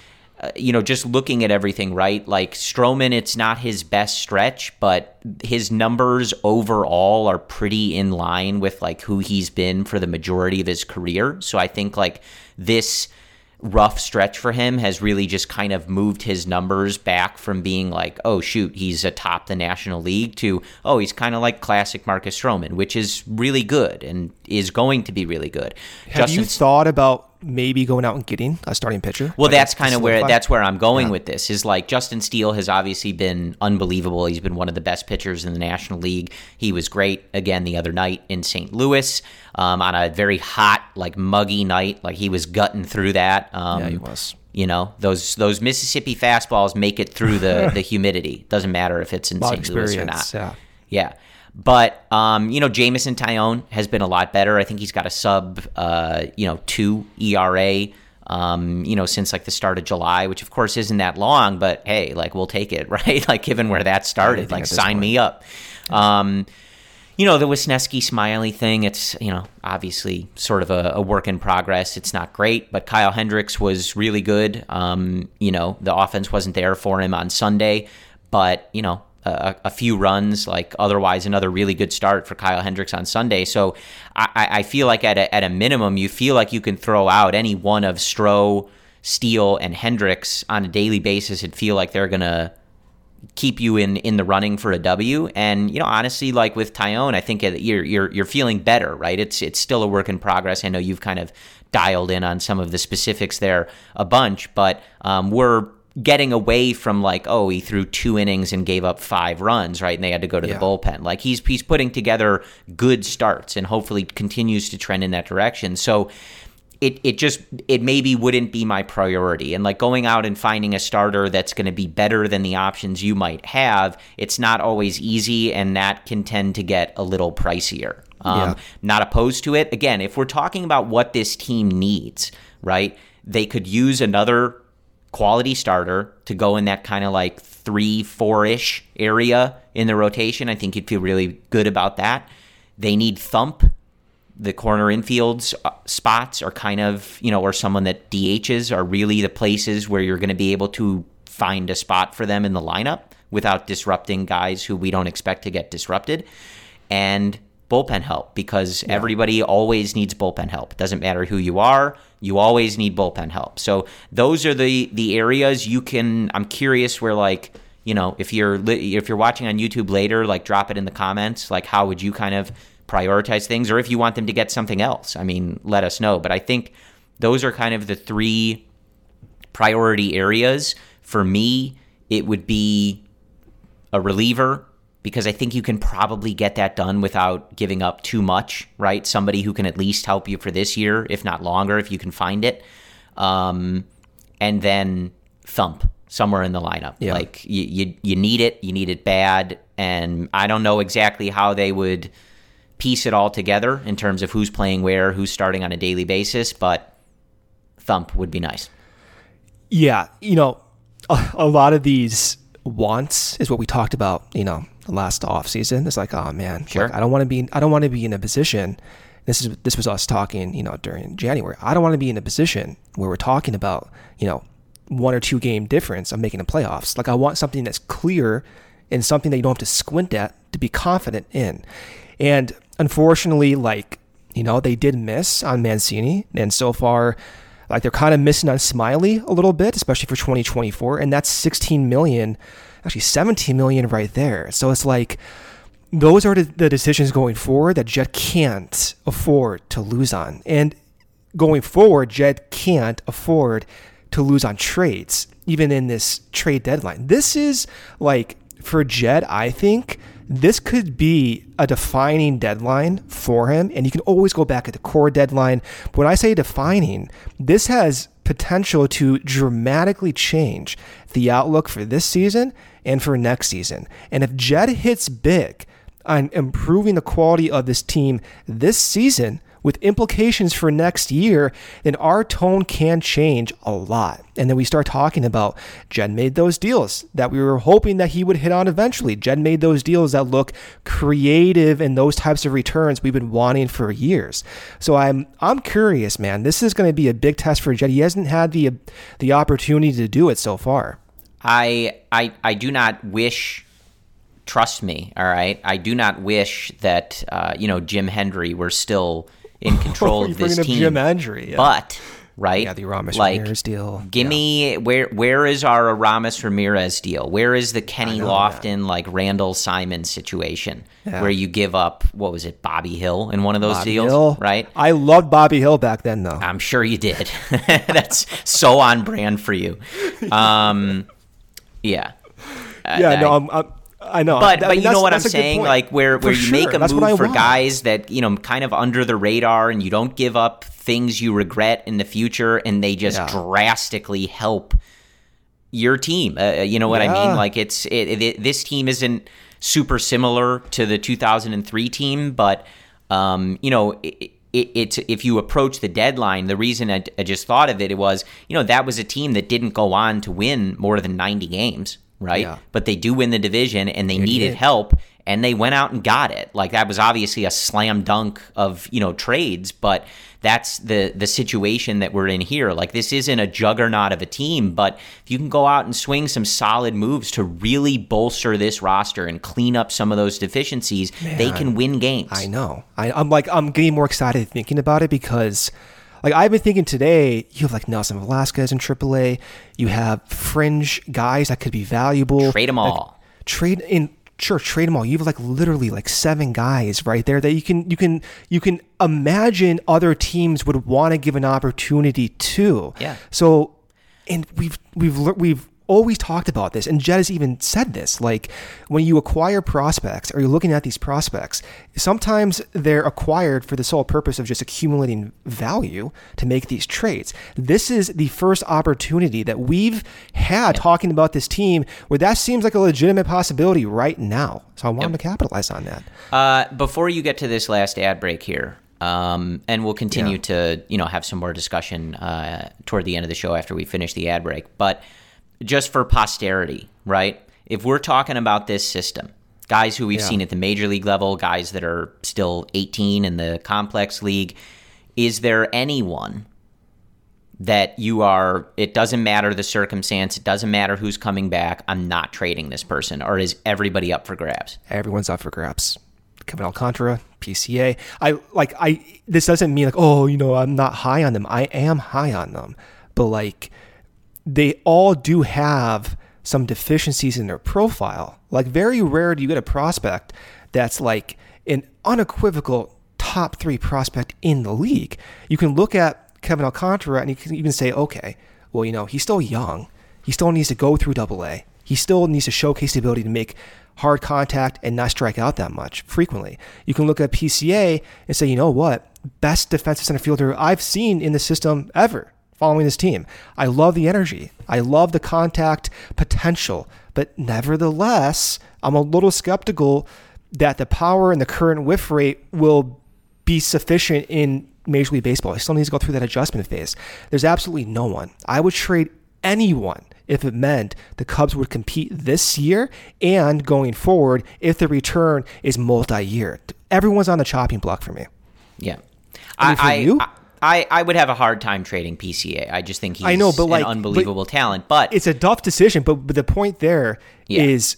Uh, you know, just looking at everything, right? Like Stroman, it's not his best stretch, but his numbers overall are pretty in line with like who he's been for the majority of his career. So I think like this rough stretch for him has really just kind of moved his numbers back from being like, oh shoot, he's atop the National League to oh, he's kind of like classic Marcus Stroman, which is really good and is going to be really good. Have Justin, you thought about maybe going out and getting a starting pitcher. Well, that's kind of where that's where I'm going yeah. with this. Is like Justin Steele has obviously been unbelievable. He's been one of the best pitchers in the National League. He was great again the other night in St. Louis um, on a very hot, like muggy night. Like he was gutting through that. Um, yeah, he was. You know those those Mississippi fastballs make it through the [LAUGHS] the humidity. Doesn't matter if it's in St. Louis or not. Yeah. Yeah. But um, you know, Jameson Taillon has been a lot better. I think he's got a sub, uh, you know, two ERA. Um, you know, since like the start of July, which of course isn't that long, but hey, like we'll take it, [LAUGHS] right? like given where that started, like sign point. me up. Um, you know, the Wesneski Smyly thing, it's, you know, obviously sort of a, a, work in progress. It's not great, but Kyle Hendricks was really good. Um, you know, the offense wasn't there for him on Sunday, but you know a, a, few runs, like otherwise another really good start for Kyle Hendricks on Sunday. So I, I feel like at a, at a minimum, you feel like you can throw out any one of Stroh, Steele, and Hendricks on a daily basis and feel like they're gonna keep you in in the running for a W. And you know, honestly, like with Taillon, I think you're you're you're feeling better, right? It's it's still a work in progress. I know you've kind of dialed in on some of the specifics there a bunch, but um, we're getting away from like, oh, he threw two innings and gave up five runs, right? And they had to go to yeah. the bullpen. Like he's he's putting together good starts and hopefully continues to trend in that direction. So it it just it maybe wouldn't be my priority. And like going out and finding a starter that's going to be better than the options you might have, it's not always easy, and that can tend to get a little pricier. Um, yeah. Not opposed to it. Again, if we're talking about what this team needs, right? They could use another quality starter to go in that kind of like three, four ish area in the rotation. I think you'd feel really good about that. They need thump. The corner infields uh, spots are kind of, you know, or someone that DHs are really the places where you're going to be able to find a spot for them in the lineup without disrupting guys who we don't expect to get disrupted. And bullpen help because yeah. everybody always needs bullpen help. Doesn't matter who you are, you always need bullpen help. So those are the the areas you can I'm curious where like, you know, if you're if you're watching on YouTube later, like drop it in the comments, like how would you kind of prioritize things or if you want them to get something else. I mean, let us know, but I think those are kind of the three priority areas for me. It would be a reliever because I think you can probably get that done without giving up too much, right? Somebody who can at least help you for this year, if not longer, if you can find it. Um, and then thump somewhere in the lineup. Yeah. Like you, you, you need it, you need it bad, and I don't know exactly how they would piece it all together in terms of who's playing where, who's starting on a daily basis, but thump would be nice. Yeah, you know, a, a lot of these wants is what we talked about, you know, last off season. It's like, oh man, sure. Like, I don't want to be, I don't want to be in a position. This is this was us talking, you know, during January. I don't want to be in a position where we're talking about, you know, one or two game difference of making the playoffs. Like I want something that's clear and something that you don't have to squint at to be confident in. And unfortunately, like you know, they did miss on Mancini, and so far, like they're kind of missing on Smyly a little bit, especially for 2024, and that's 16 million actually 17 million right there. So it's like those are the decisions going forward that Jed can't afford to lose on. And going forward, Jed can't afford to lose on trades, even in this trade deadline. This is like for Jed, I think this could be a defining deadline for him. And you can always go back at the core deadline. But when I say defining, this has potential to dramatically change the outlook for this season and for next season. And if Jed hits big on improving the quality of this team this season, with implications for next year, then our tone can change a lot. And then we start talking about Jed made those deals that we were hoping that he would hit on eventually. Jed made those deals that look creative and those types of returns we've been wanting for years. So I'm I'm curious, man. This is going to be a big test for Jed. He hasn't had the the opportunity to do it so far. I I I do not wish. Trust me, all right. I do not wish that uh, you know Jim Hendry were still in [LAUGHS] control of this team. Jim Hendry, yeah. but right, yeah, the Aramis like, Ramirez deal. Give yeah. me where where is our Aramis Ramirez deal? Where is the Kenny know, Lofton yeah. like Randall Simon situation yeah. where you give up what was it Bobby Hill in one of those Bobby deals, Hill. right? I loved Bobby Hill back then, though. I'm sure you did. [LAUGHS] That's so on brand for you. [LAUGHS] Um, yeah. Yeah, uh, no, I'm, I'm, I know, but but you know what I'm saying, like where where For you sure. make a that's move for want. guys that you know kind of under the radar, and you don't give up things you regret in the future, and they just yeah. drastically help your team. Uh, uh you know what yeah. I mean? Like it's it, it, this team isn't super similar to the 2003 team, but um, you know. It, it, it's if you approach the deadline, the reason I, I, just thought of it, it was you know that was a team that didn't go on to win more than 90 games right? Yeah. But they do win the division and they needed help. and they went out and got it. Like that was obviously a slam dunk of, you know, trades, but that's the the situation that we're in here. Like this isn't a juggernaut of a team, but if you can go out and swing some solid moves to really bolster this roster and clean up some of those deficiencies, Man, they can win games. I know. I, I'm like I'm getting more excited thinking about it because like I've been thinking today, you have like Nelson Velasquez in AAA. You have fringe guys that could be valuable. Trade them like, all. Trade in sure trade them all. You have like literally like seven guys right there that you can you can you can imagine other teams would want to give an opportunity to. Yeah. So, and we've we've we've always talked about this, and Jed has even said this. Like when you acquire prospects, or you're looking at these prospects, sometimes they're acquired for the sole purpose of just accumulating value to make these trades. This is the first opportunity that we've had talking about this team where that seems like a legitimate possibility right now. So I want yep. to capitalize on that. Uh, before you get to this last ad break here, um, and we'll continue yeah. to you know have some more discussion uh, toward the end of the show after we finish the ad break. But just for posterity, right? If we're talking about this system, guys who we've yeah. seen at the major league level, guys that are still 18 in the complex league, is there anyone that you are, it doesn't matter the circumstance, it doesn't matter who's coming back, I'm not trading this person? Or is everybody up for grabs? Everyone's up for grabs. Kevin Alcantara, PCA. I like I this doesn't mean like, oh, you know, I'm not high on them. I am high on them. But like they all do have some deficiencies in their profile. Like very rare do you get a prospect that's like an unequivocal top three prospect in the league. You can look at Kevin Alcantara and you can even say, okay, well, you know, he's still young. He still needs to go through double A. He still needs to showcase the ability to make hard contact and not strike out that much frequently. You can look at PCA and say, you know what? Best defensive center fielder I've seen in the system ever following this team. I love the energy. I love the contact potential. But nevertheless, I'm a little skeptical that the power and the current whiff rate will be sufficient in Major League Baseball. He still needs to go through that adjustment phase. There's absolutely no one. I would trade anyone if it meant the Cubs would compete this year and going forward if the return is multi year. Everyone's on the chopping block for me. Yeah. I, mean, for I, you? I, I, I would have a hard time trading PCA. I just think he's I know, but like, unbelievable but talent. But it's a tough decision. But, but the point there yeah. is,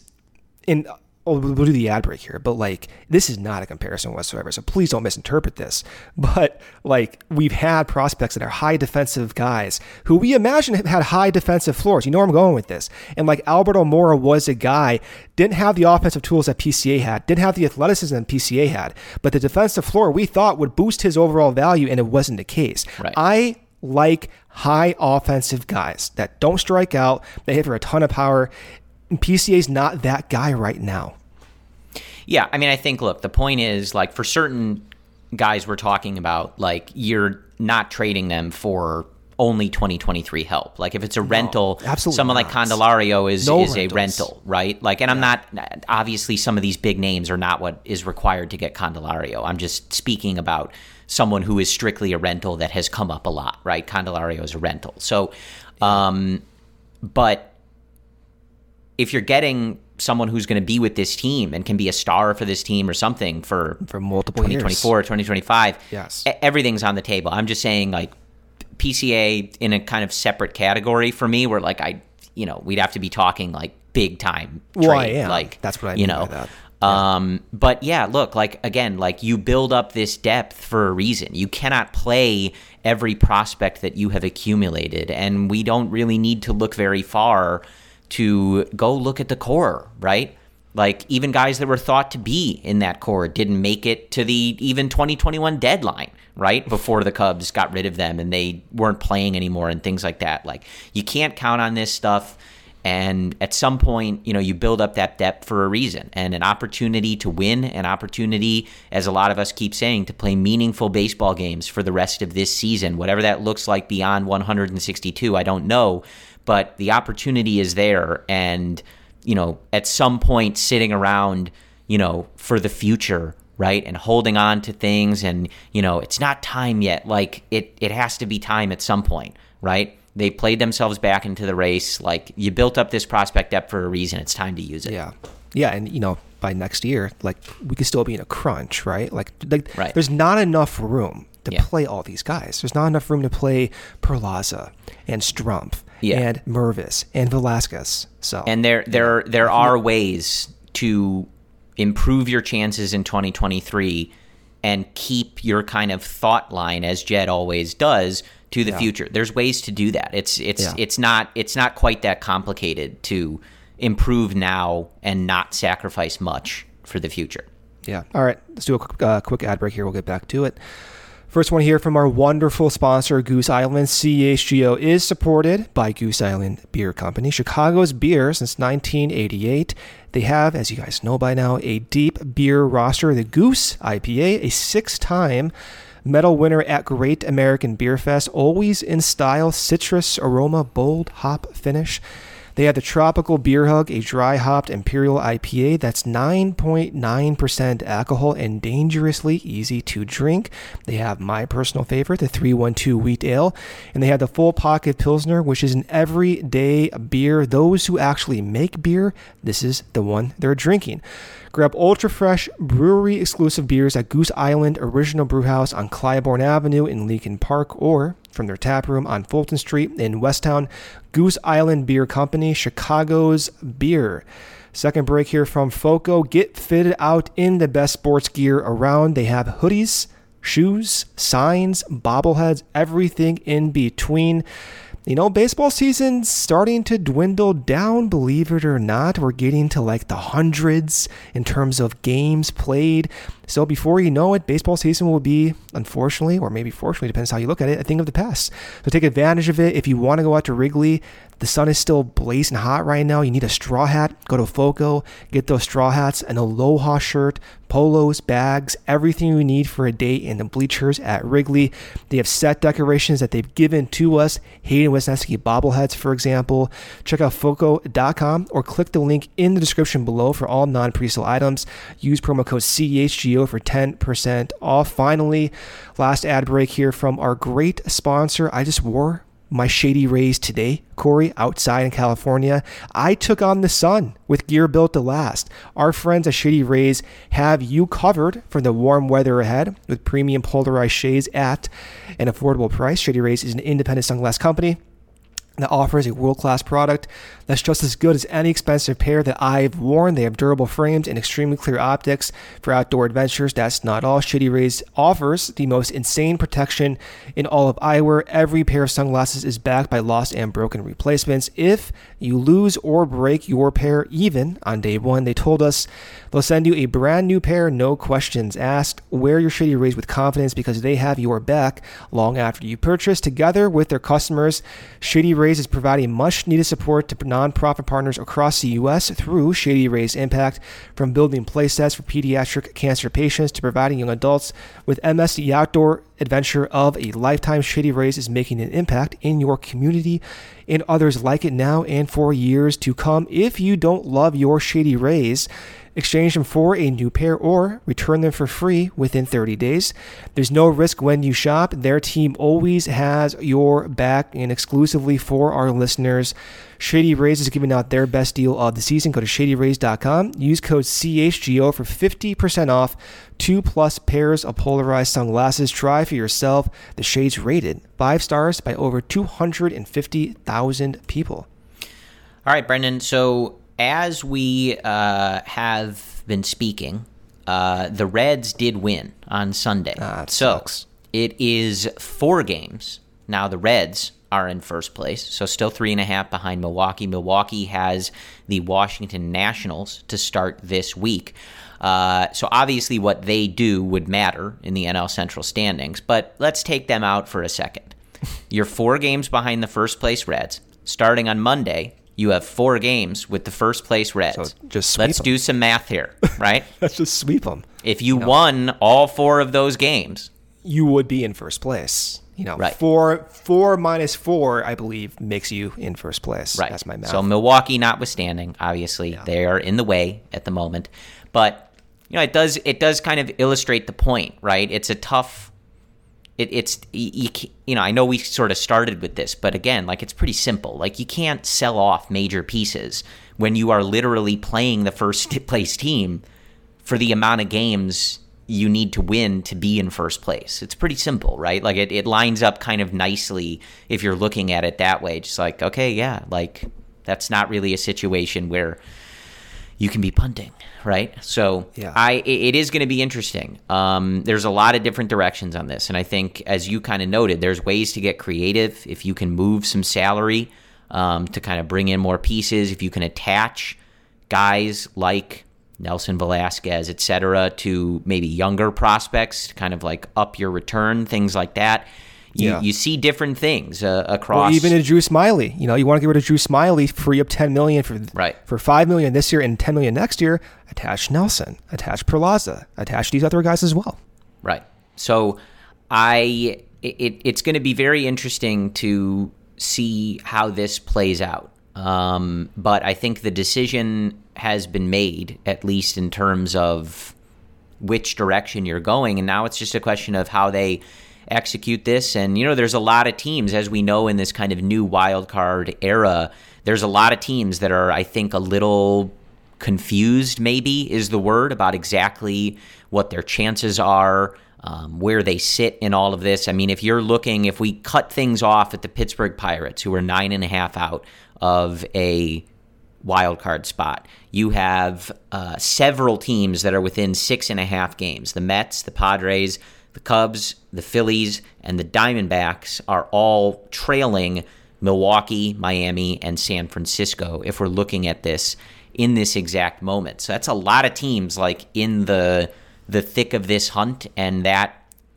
in oh, we'll do the ad break here, but like this is not a comparison whatsoever. So please don't misinterpret this. [LAUGHS] But like we've had prospects that are high defensive guys who we imagine have had high defensive floors. You know where I'm going with this. And like Albert Almora was a guy, didn't have the offensive tools that PCA had, didn't have the athleticism that PCA had, but the defensive floor we thought would boost his overall value, and it wasn't the case. Right. I like high offensive guys that don't strike out, they hit for a ton of power. PCA is not that guy right now. Yeah, I mean, I think look, the point is like for certain guys we're talking about, like you're not trading them for only 2023 help. Like if it's a no, rental, someone not. like Candelario is no is rentals. a rental, right? Like, and yeah. I'm not obviously some of these big names are not what is required to get Candelario. I'm just speaking about someone who is strictly a rental that has come up a lot, right? Candelario is a rental, so, um, but if you're getting someone who's going to be with this team and can be a star for this team or something for for multiple 2024 years. 2025 yes everything's on the table i'm just saying like pca in a kind of separate category for me where like i you know we'd have to be talking like big time trade. well, am. like that's what i you know yeah. Um, but yeah, look, like again, like you build up this depth for a reason. You cannot play every prospect that you have accumulated, and we don't really need to look very far to go look at the core, right? Like even guys that were thought to be in that core didn't make it to the even 2021 deadline, right? Before the Cubs got rid of them and they weren't playing anymore and things like that. Like you can't count on this stuff. And at some point, you know, you build up that depth for a reason and an opportunity to win, an opportunity, as a lot of us keep saying, to play meaningful baseball games for the rest of this season. Whatever that looks like beyond 162, I don't know but the opportunity is there and you know at some point sitting around you know for the future right and holding on to things and you know it's not time yet like it it has to be time at some point right they played themselves back into the race like you built up this prospect depth for a reason it's time to use it yeah yeah and you know by next year, like we could still be in a crunch, right? Like, like Right. there's not enough room to Yeah. play all these guys. There's not enough room to play Perlaza and Strumpf Yeah. and Mervis and Velasquez. So And there there there are ways to improve your chances in 2023 and keep your kind of thought line as Jed always does to the Yeah. future. There's ways to do that. It's it's Yeah. it's not it's not quite that complicated to improve now and not sacrifice much for the future. Yeah. All right. Let's do a quick, uh, quick ad break here. We'll get back to it. First one here from our wonderful sponsor, Goose Island. CHGO is supported by Goose Island Beer Company, Chicago's beer since 1988. They have, as you guys know by now, a deep beer roster. The Goose IPA, a six time medal winner at Great American Beer Fest, always in style, citrus aroma, bold hop finish. They have the Tropical Beer Hug, a dry hopped Imperial IPA that's 9.9% alcohol and dangerously easy to drink. They have my personal favorite, the 312 Wheat Ale, and they have the Full Pocket Pilsner, which is an everyday beer. Those who actually make beer, this is the one they're drinking. Grab ultra fresh brewery exclusive beers at Goose Island Original Brewhouse on Clybourn Avenue in Lincoln Park or from their tap room on Fulton Street in West Town. Goose Island Beer Company, Chicago's beer. Second break here from Foco. Get fitted out in the best sports gear around. They have hoodies, shoes, signs, bobbleheads, everything in between. You know, baseball season's starting to dwindle down, believe it or not. We're getting to like the hundreds in terms of games played. So before you know it, baseball season will be, unfortunately, or maybe fortunately, depends how you look at it, a thing of the past. So take advantage of it. If you want to go out to Wrigley, the sun is still blazing hot right now. You need a straw hat. Go to Foco, get those straw hats, an Aloha shirt, polos, bags, everything you need for a day in the bleachers at Wrigley. They have set decorations that they've given to us. Hayden Wesneski bobbleheads, for example. Check out Foco.com or click the link in the description below for all non presale items. Use promo code CHGO for 10% off. Finally, last ad break here from our great sponsor. I just wore my Shady Rays today, Corey, outside in California. I took on the sun with gear built to last. Our friends at Shady Rays have you covered for the warm weather ahead with premium polarized shades at an affordable price. Shady Rays is an independent sunglass company that offers a world class product that's just as good as any expensive pair that I've worn. They have durable frames and extremely clear optics for outdoor adventures. That's not all. Shady Rays offers the most insane protection in all of eyewear. Every pair of sunglasses is backed by lost and broken replacements. If you lose or break your pair, even on day one, they told us they'll send you a brand new pair, no questions asked. Wear your Shady Rays with confidence because they have your back long after you purchase. Together with their customers, Shady Rays is providing much needed support to nonprofit partners across the U.S. through Shady Rays Impact, from building playsets for pediatric cancer patients to providing young adults with MS. The outdoor adventure of a lifetime, Shady Rays is making an impact in your community and others like it now and for years to come. If you don't love your Shady Rays, exchange them for a new pair or return them for free within 30 days. There's no risk when you shop. Their team always has your back and exclusively for our listeners. Shady Rays is giving out their best deal of the season. Go to shadyrays.com. Use code CHGO for 50% off two plus pairs of polarized sunglasses. Try for yourself. The shades rated five stars by over 250,000 people. All right, Brendan. So as we uh, have been speaking, uh, the Reds did win on Sunday. Ah, so sucks. it is four games now. The Reds are in first place, so still three and a half behind Milwaukee. Milwaukee has the Washington Nationals to start this week. Uh, so obviously, what they do would matter in the NL Central standings. But let's take them out for a second. You're four games behind the first place Reds. Starting on Monday, you have four games with the first place Reds. So just sweep let's 'em. do some math here, [LAUGHS] right? Let's just sweep them. if you won all four of those games, You would be in first place. You know, Right. four four minus four, I believe, makes you in first place. right? That's my math. So Milwaukee, notwithstanding, obviously they are in the way at the moment, but you know it does it does kind of illustrate the point, right? It's a tough. It, it's you, you know I know we sort of started with this, but again, like it's pretty simple. Like you can't sell off major pieces when you are literally playing the first [LAUGHS] place team for the amount of games you need to win to be in first place. It's pretty simple, right? Like it, it lines up kind of nicely if you're looking at it that way. Just like, okay, yeah, like that's not really a situation where you can be punting, right? So Yeah. I it- is going to be interesting. Um, there's a lot of different directions on this, and I think as you kind of noted, there's ways to get creative if you can move some salary um, to kind of bring in more pieces. If you can attach guys like Nelson Velasquez, et cetera, to maybe younger prospects to kind of like up your return, things like that. You, Yeah. you see different things uh, Or across. even a Drew Smyly. You know, you want to get rid of Drew Smyly, free up ten million for Right. for five million this year and ten million next year. Attach Nelson, attach Perlaza, attach these other guys as well. Right. So I it, it's going to be very interesting to see how this plays out. Um, but I think the decision has been made, at least in terms of which direction you're going, and now it's just a question of how they execute this. And you know, there's a lot of teams, as we know, in this kind of new wild card era. There's a lot of teams that are, I think, a little confused. Maybe is the word about exactly what their chances are um, where they sit in all of this. I mean, if you're looking, if we cut things off at the Pittsburgh Pirates, who are nine and a half out of a wild card spot, you have uh, several teams that are within six and a half games. The Mets, the Padres, the Cubs, the Phillies, and the Diamondbacks are all trailing Milwaukee, Miami, and San Francisco if we're looking at this in this exact moment. So that's a lot of teams like in the the thick of this hunt, and that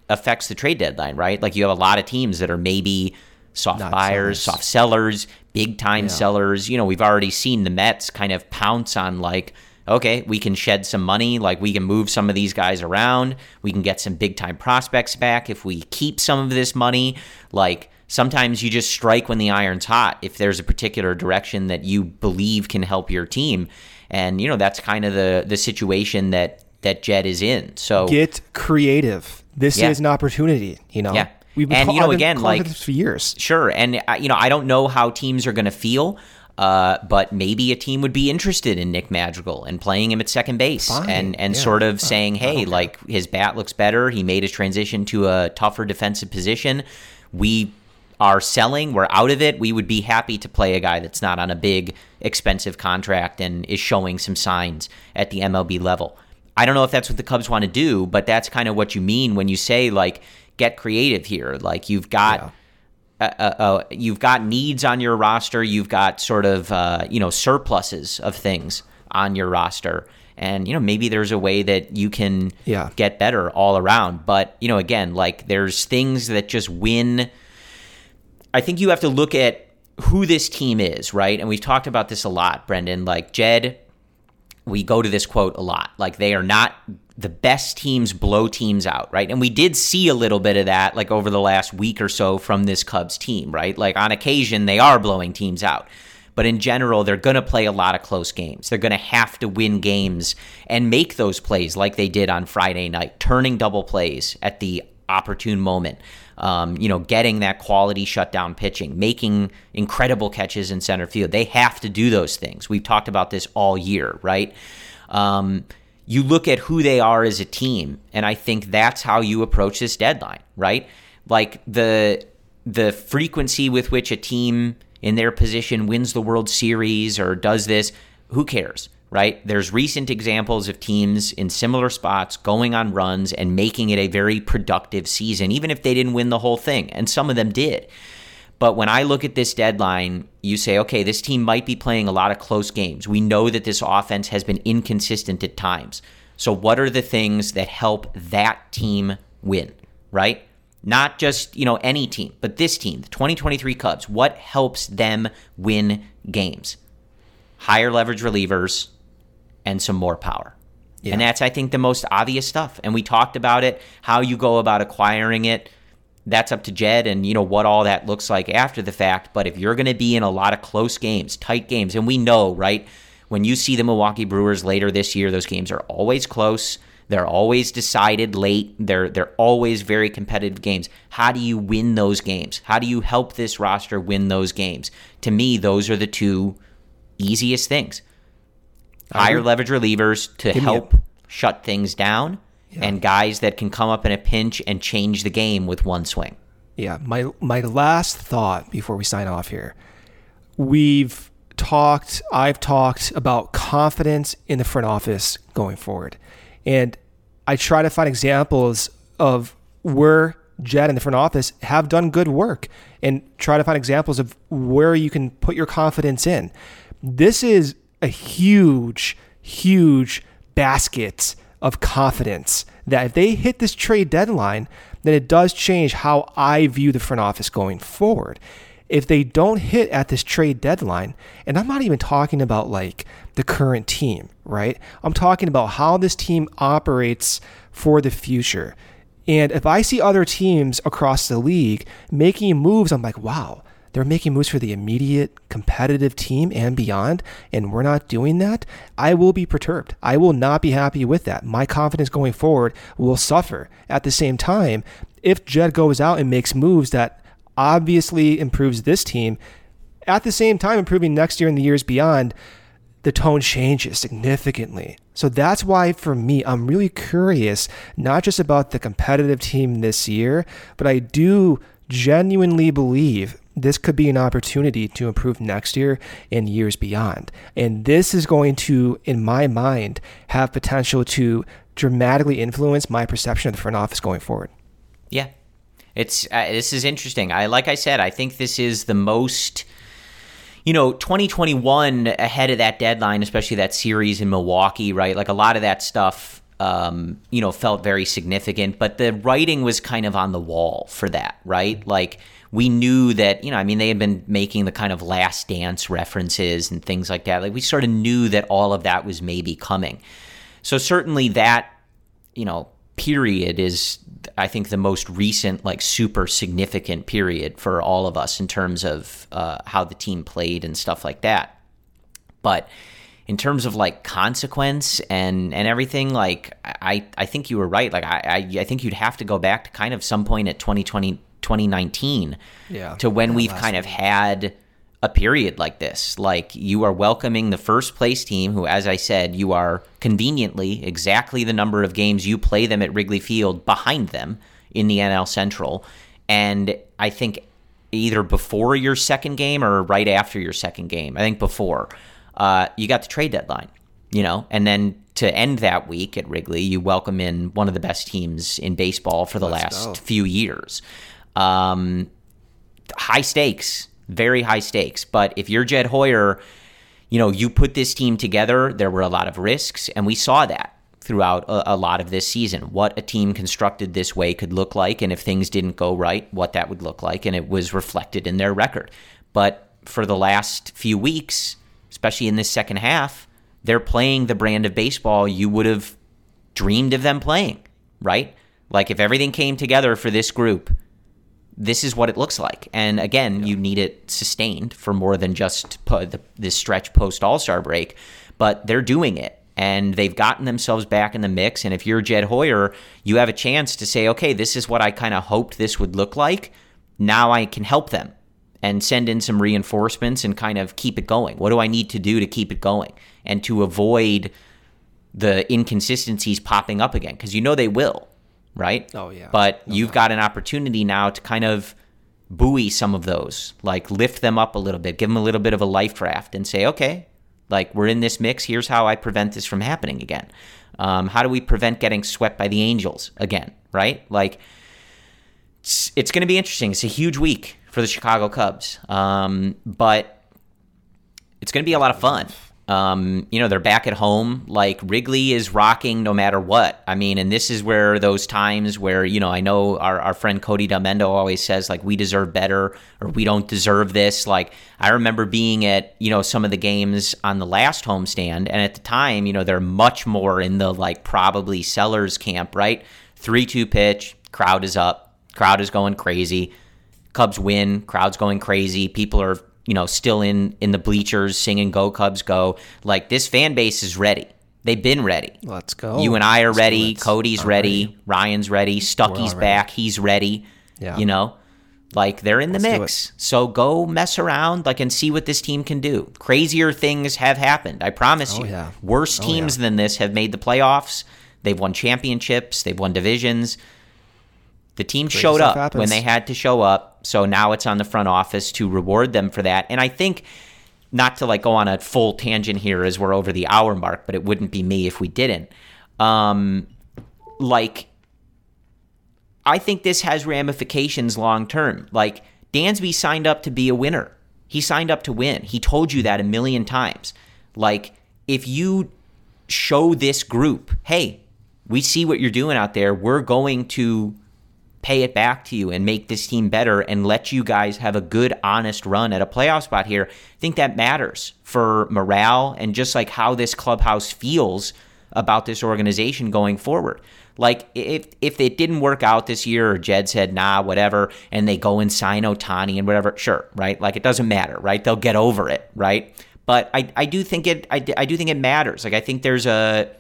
affects the trade deadline, right? Like you have a lot of teams that are maybe soft Not buyers, sellers. soft sellers, big time Yeah. sellers. You know, we've already seen the Mets kind of pounce on like, okay, we can shed some money, like we can move some of these guys around, we can get some big time prospects back if we keep some of this money. Like sometimes you just strike when the iron's hot if there's a particular direction that you believe can help your team. And you know, that's kind of the the situation that that Jed is in. So Get creative. This Yeah. is an opportunity. You know. Yeah. We've been And, you know, again, like- for years. Sure, and uh, you know, I don't know how teams are going to feel, uh, but maybe a team would be interested in Nick Madrigal and playing him at second base, Fine, and and yeah, sort of saying, hey, like his bat looks better. He made his transition to a tougher defensive position. We are selling. We're out of it. We would be happy to play a guy that's not on a big, expensive contract and is showing some signs at the MLB level. I don't know if that's what the Cubs want to do, but that's kind of what you mean when you say like get creative here. Like you've got uh, uh, uh, you've got needs on your roster. You've got sort of uh, you know surpluses of things on your roster, and you know maybe there's a way that you can Yeah. get better all around. But you know, again, like there's things that just win. I think you have to look at who this team is, right? And we've talked about this a lot, Brendan. Like Jed, we go to this quote a lot. Like they are not the best teams blow teams out, right? And we did see a little bit of that like over the last week or so from this Cubs team, right? Like on occasion they are blowing teams out. But in general, they're going to play a lot of close games. They're going to have to win games and make those plays like they did on Friday night, turning double plays at the opportune moment. Um, you know, getting that quality shutdown pitching, making incredible catches in center field. They have to do those things. We've talked about this all year, right? Um, you look at who they are as a team, and I think that's how you approach this deadline, right? Like the the frequency with which a team in their position wins the World Series or does this, who cares? Right? There's recent examples of teams in similar spots going on runs and making it a very productive season, even if they didn't win the whole thing. And some of them did. But when I look at this deadline, you say, okay, this team might be playing a lot of close games. We know that this offense has been inconsistent at times. So, what are the things that help that team win, right? Not just, you know, any team, but this team, the 2023 Cubs. What helps them win games? Higher leverage relievers, and some more power. Yeah. And that's, I think, the most obvious stuff. And we talked about it, how you go about acquiring it. That's up to Jed and, you know, what all that looks like after the fact. But if you're going to be in a lot of close games, tight games, and we know, right, when you see the Milwaukee Brewers later this year, those games are always close. They're always decided late. They're they're always very competitive games. How do you win those games? How do you help this roster win those games? To me, those are the two easiest things. Higher leverage relievers to help shut things down, and guys that can come up in a pinch and change the game with one swing. Yeah, my my last thought before we sign off here. We've talked, I've talked about confidence in the front office going forward. And I try to find examples of where Jed and the front office have done good work and try to find examples of where you can put your confidence in. This is a huge, huge basket of confidence that if they hit this trade deadline, then it does change how I view the front office going forward. If they don't hit at this trade deadline, and I'm not even talking about like the current team, right? I'm talking about how this team operates for the future. And if I see other teams across the league making moves, I'm like, wow, they're making moves for the immediate competitive team and beyond, and we're not doing that, I will be perturbed. I will not be happy with that. My confidence going forward will suffer. At the same time, if Jed goes out and makes moves that obviously improves this team, at the same time improving next year and the years beyond, the tone changes significantly. So that's why, for me, I'm really curious, not just about the competitive team this year, but I do genuinely believe this could be an opportunity to improve next year and years beyond. And this is going to, in my mind, have potential to dramatically influence my perception of the front office going forward. Yeah, it's uh, this is interesting. I like I said, I think this is the most you know, 2021 ahead of that deadline, especially that series in Milwaukee, right? Like a lot of that stuff, um, you know, felt very significant, but the writing was kind of on the wall for that, right? Like we knew that, you know, I mean, they had been making the kind of last dance references and things like that. Like we sort of knew that all of that was maybe coming. So certainly that, you know, period is I think the most recent like super significant period for all of us in terms of uh, how the team played and stuff like that. But in terms of like consequence and and everything, like I I think you were right. Like I I, I think you'd have to go back to kind of some point at 2020 2019 Yeah. to when we've kind of had a period like this. Like you are welcoming the first place team, who, as I said, you are conveniently exactly the number of games you play them at Wrigley Field behind them in the NL Central. And I think either before your second game or right after your second game, I think before, uh, you got the trade deadline, you know, and then to end that week at Wrigley, you welcome in one of the best teams in baseball for the Let's last go. few years. Um, high stakes, very high stakes. But if you're Jed Hoyer, you know, you put this team together, there were a lot of risks, and we saw that throughout a, a lot of this season. What a team constructed this way could look like, and if things didn't go right, what that would look like, and it was reflected in their record. But for the last few weeks, especially in this second half, they're playing the brand of baseball you would have dreamed of them playing, right? Like if everything came together for this group, this is what it looks like. And again, you need it sustained for more than just po- the, this stretch post All Star break, but they're doing it. And they've gotten themselves back in the mix. And if you're Jed Hoyer, you have a chance to say, okay, this is what I kind of hoped this would look like. Now I can help them and send in some reinforcements and kind of keep it going. What do I need to do to keep it going and to avoid the inconsistencies popping up again? Because you know they will, right? Oh, yeah. But you've got an opportunity now to kind of buoy some of those, like lift them up a little bit, give them a little bit of a life raft, and say, okay, like we're in this mix. Here's how I prevent this from happening again. Um, how do we prevent getting swept by the Angels again? Right? Like it's, it's going to be interesting. It's a huge week for the Chicago Cubs, um, but it's going to be a lot of fun. Um, you know, they're back at home. Like Wrigley is rocking no matter what. I mean, and this is where those times where, you know, I know our, our friend Cody Delmendo always says, like, we deserve better or we don't deserve this. Like, I remember being at, you know, some of the games on the last homestand. And at the time, you know, they're much more in the, like, probably sellers camp, right? 3 2 pitch, crowd is up, crowd is going crazy. Cubs win, crowd's going crazy. People are, you know, still in in the bleachers singing "Go Cubs, Go!" Like this fan base is ready. They've been ready. Let's go. you and I are Let's ready. Cody's I'm ready. Ryan's ready. Stucky's ready. back. He's ready. Yeah. You know, Like they're in the Let's mix. So go mess around like and see what this team can do. Crazier things have happened. I promise Oh, you. yeah. Worse Oh, teams yeah. than this have made the playoffs. They've won championships, they've won divisions. The team showed stuff up when they had to show up. So now it's on the front office to reward them for that. And I think not to like go on a full tangent here as we're over the hour mark, but it wouldn't be me if we didn't. Um like I think this has ramifications long term. Like Dansby signed up to be a winner. He signed up to win. He told you that a million times. Like if you show this group, hey, we see what you're doing out there. We're going to pay it back to you and make this team better and let you guys have a good, honest run at a playoff spot here. I think that matters for morale and just like how this clubhouse feels about this organization going forward. Like if if it didn't work out this year, or Jed said nah, whatever, and they go and sign Ohtani and whatever, sure, right? Like it doesn't matter, right? They'll get over it, right? But I, I do think it I, I do think it matters. Like I think there's a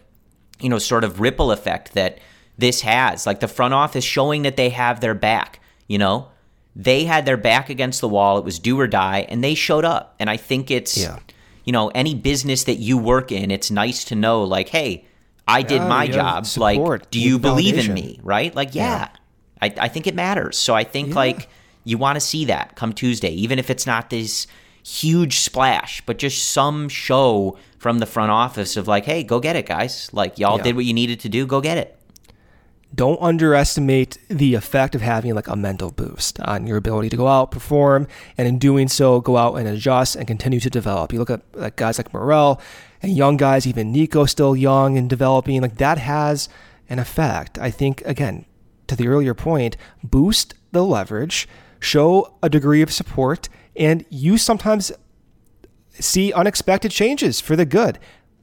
you know, sort of ripple effect that this has. Like the front office showing that they have their back, you know? They had their back against the wall. It was do or die, and they showed up. And I think it's, Yeah. you know, any business that you work in, it's nice to know, like, hey, I did my job. support, like, do you you believe in me? Right? Like, yeah. Yeah. I, I think it matters. So I think, Yeah. like, you want to see that come Tuesday, even if it's not this huge splash, but just some show from the front office of like, hey, go get it, guys. Like y'all Yeah. did what you needed to do, go get it. Don't underestimate the effect of having like a mental boost on your ability to go out, perform, and in doing so, go out and adjust and continue to develop. You look at like guys like Morel and young guys, even Nico still young and developing, like that has an effect. I think, again, to the earlier point, boost the leverage, show a degree of support, and you sometimes see unexpected changes for the good.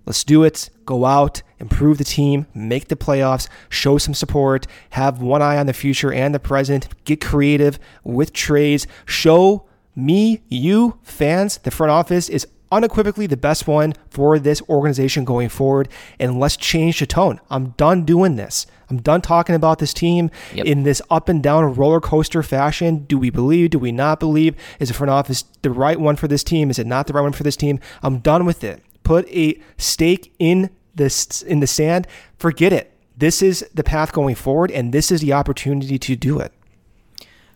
Let's do it. Go out, improve the team, make the playoffs, show some support, have one eye on the future and the present, get creative with trades, show me, you, fans, the front office is unequivocally the best one for this organization going forward. And let's change the tone. I'm done doing this. I'm done talking about this team Yep. in this up and down roller coaster fashion. Do we believe? Do we not believe? Is the front office the right one for this team? Is it not the right one for this team? I'm done with it. Put a stake in this in the sand. Forget it. This is the path going forward, and this is the opportunity to do it.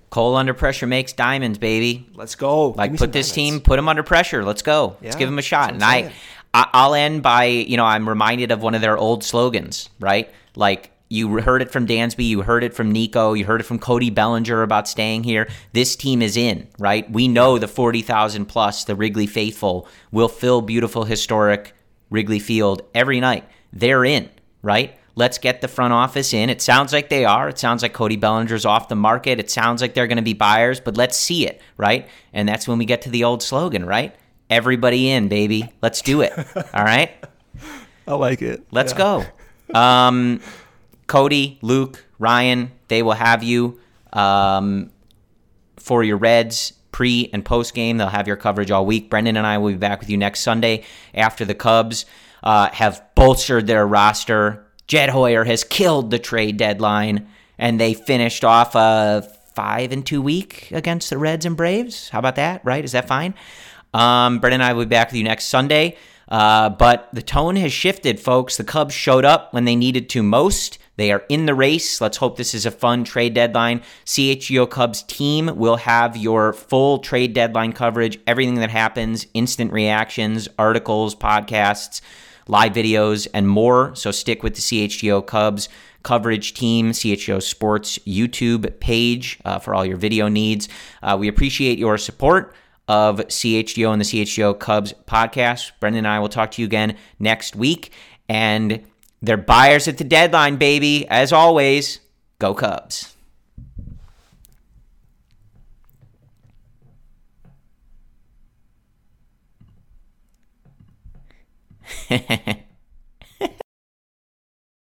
Coal under pressure makes diamonds, baby. Let's go. Like put this team, put them under pressure. Let's go. Let's give them a shot. And I, I, I'll end by you know I'm reminded of one of their old slogans, right? Like you heard it from Dansby, you heard it from Nico, you heard it from Cody Bellinger about staying here. This team is in, right? We know the forty thousand plus, the Wrigley faithful will fill beautiful historic Wrigley Field every night. They're in, right? Let's get the front office in. It sounds like they are. It sounds like Cody Bellinger's off the market. It sounds like they're going to be buyers, but let's see it, right? And that's when we get to the old slogan, right? Everybody in, baby. Let's do it. [LAUGHS] All right? I like it. Let's go. Um, Cody, Luke, Ryan, they will have you um, for your Reds pre and post game. They'll have your coverage all week. Brendan and I will be back with you next Sunday after the Cubs uh, have bolstered their roster. Jed Hoyer has killed the trade deadline, and they finished off a five and two week against the Reds and Braves. How about that? Right? Is that fine? Um, Brendan and I will be back with you next Sunday. Uh, but the tone has shifted, folks. The Cubs showed up when they needed to most. They are in the race. Let's hope this is a fun trade deadline. CHGO Cubs team will have your full trade deadline coverage, everything that happens, instant reactions, articles, podcasts, live videos, and more. So stick with the CHGO Cubs coverage team, CHGO Sports YouTube page uh, for all your video needs. Uh, we appreciate your support of CHGO and the CHGO Cubs podcast. Brendan and I will talk to you again next week. And they're buyers at the deadline, baby. As always, go Cubs. [LAUGHS]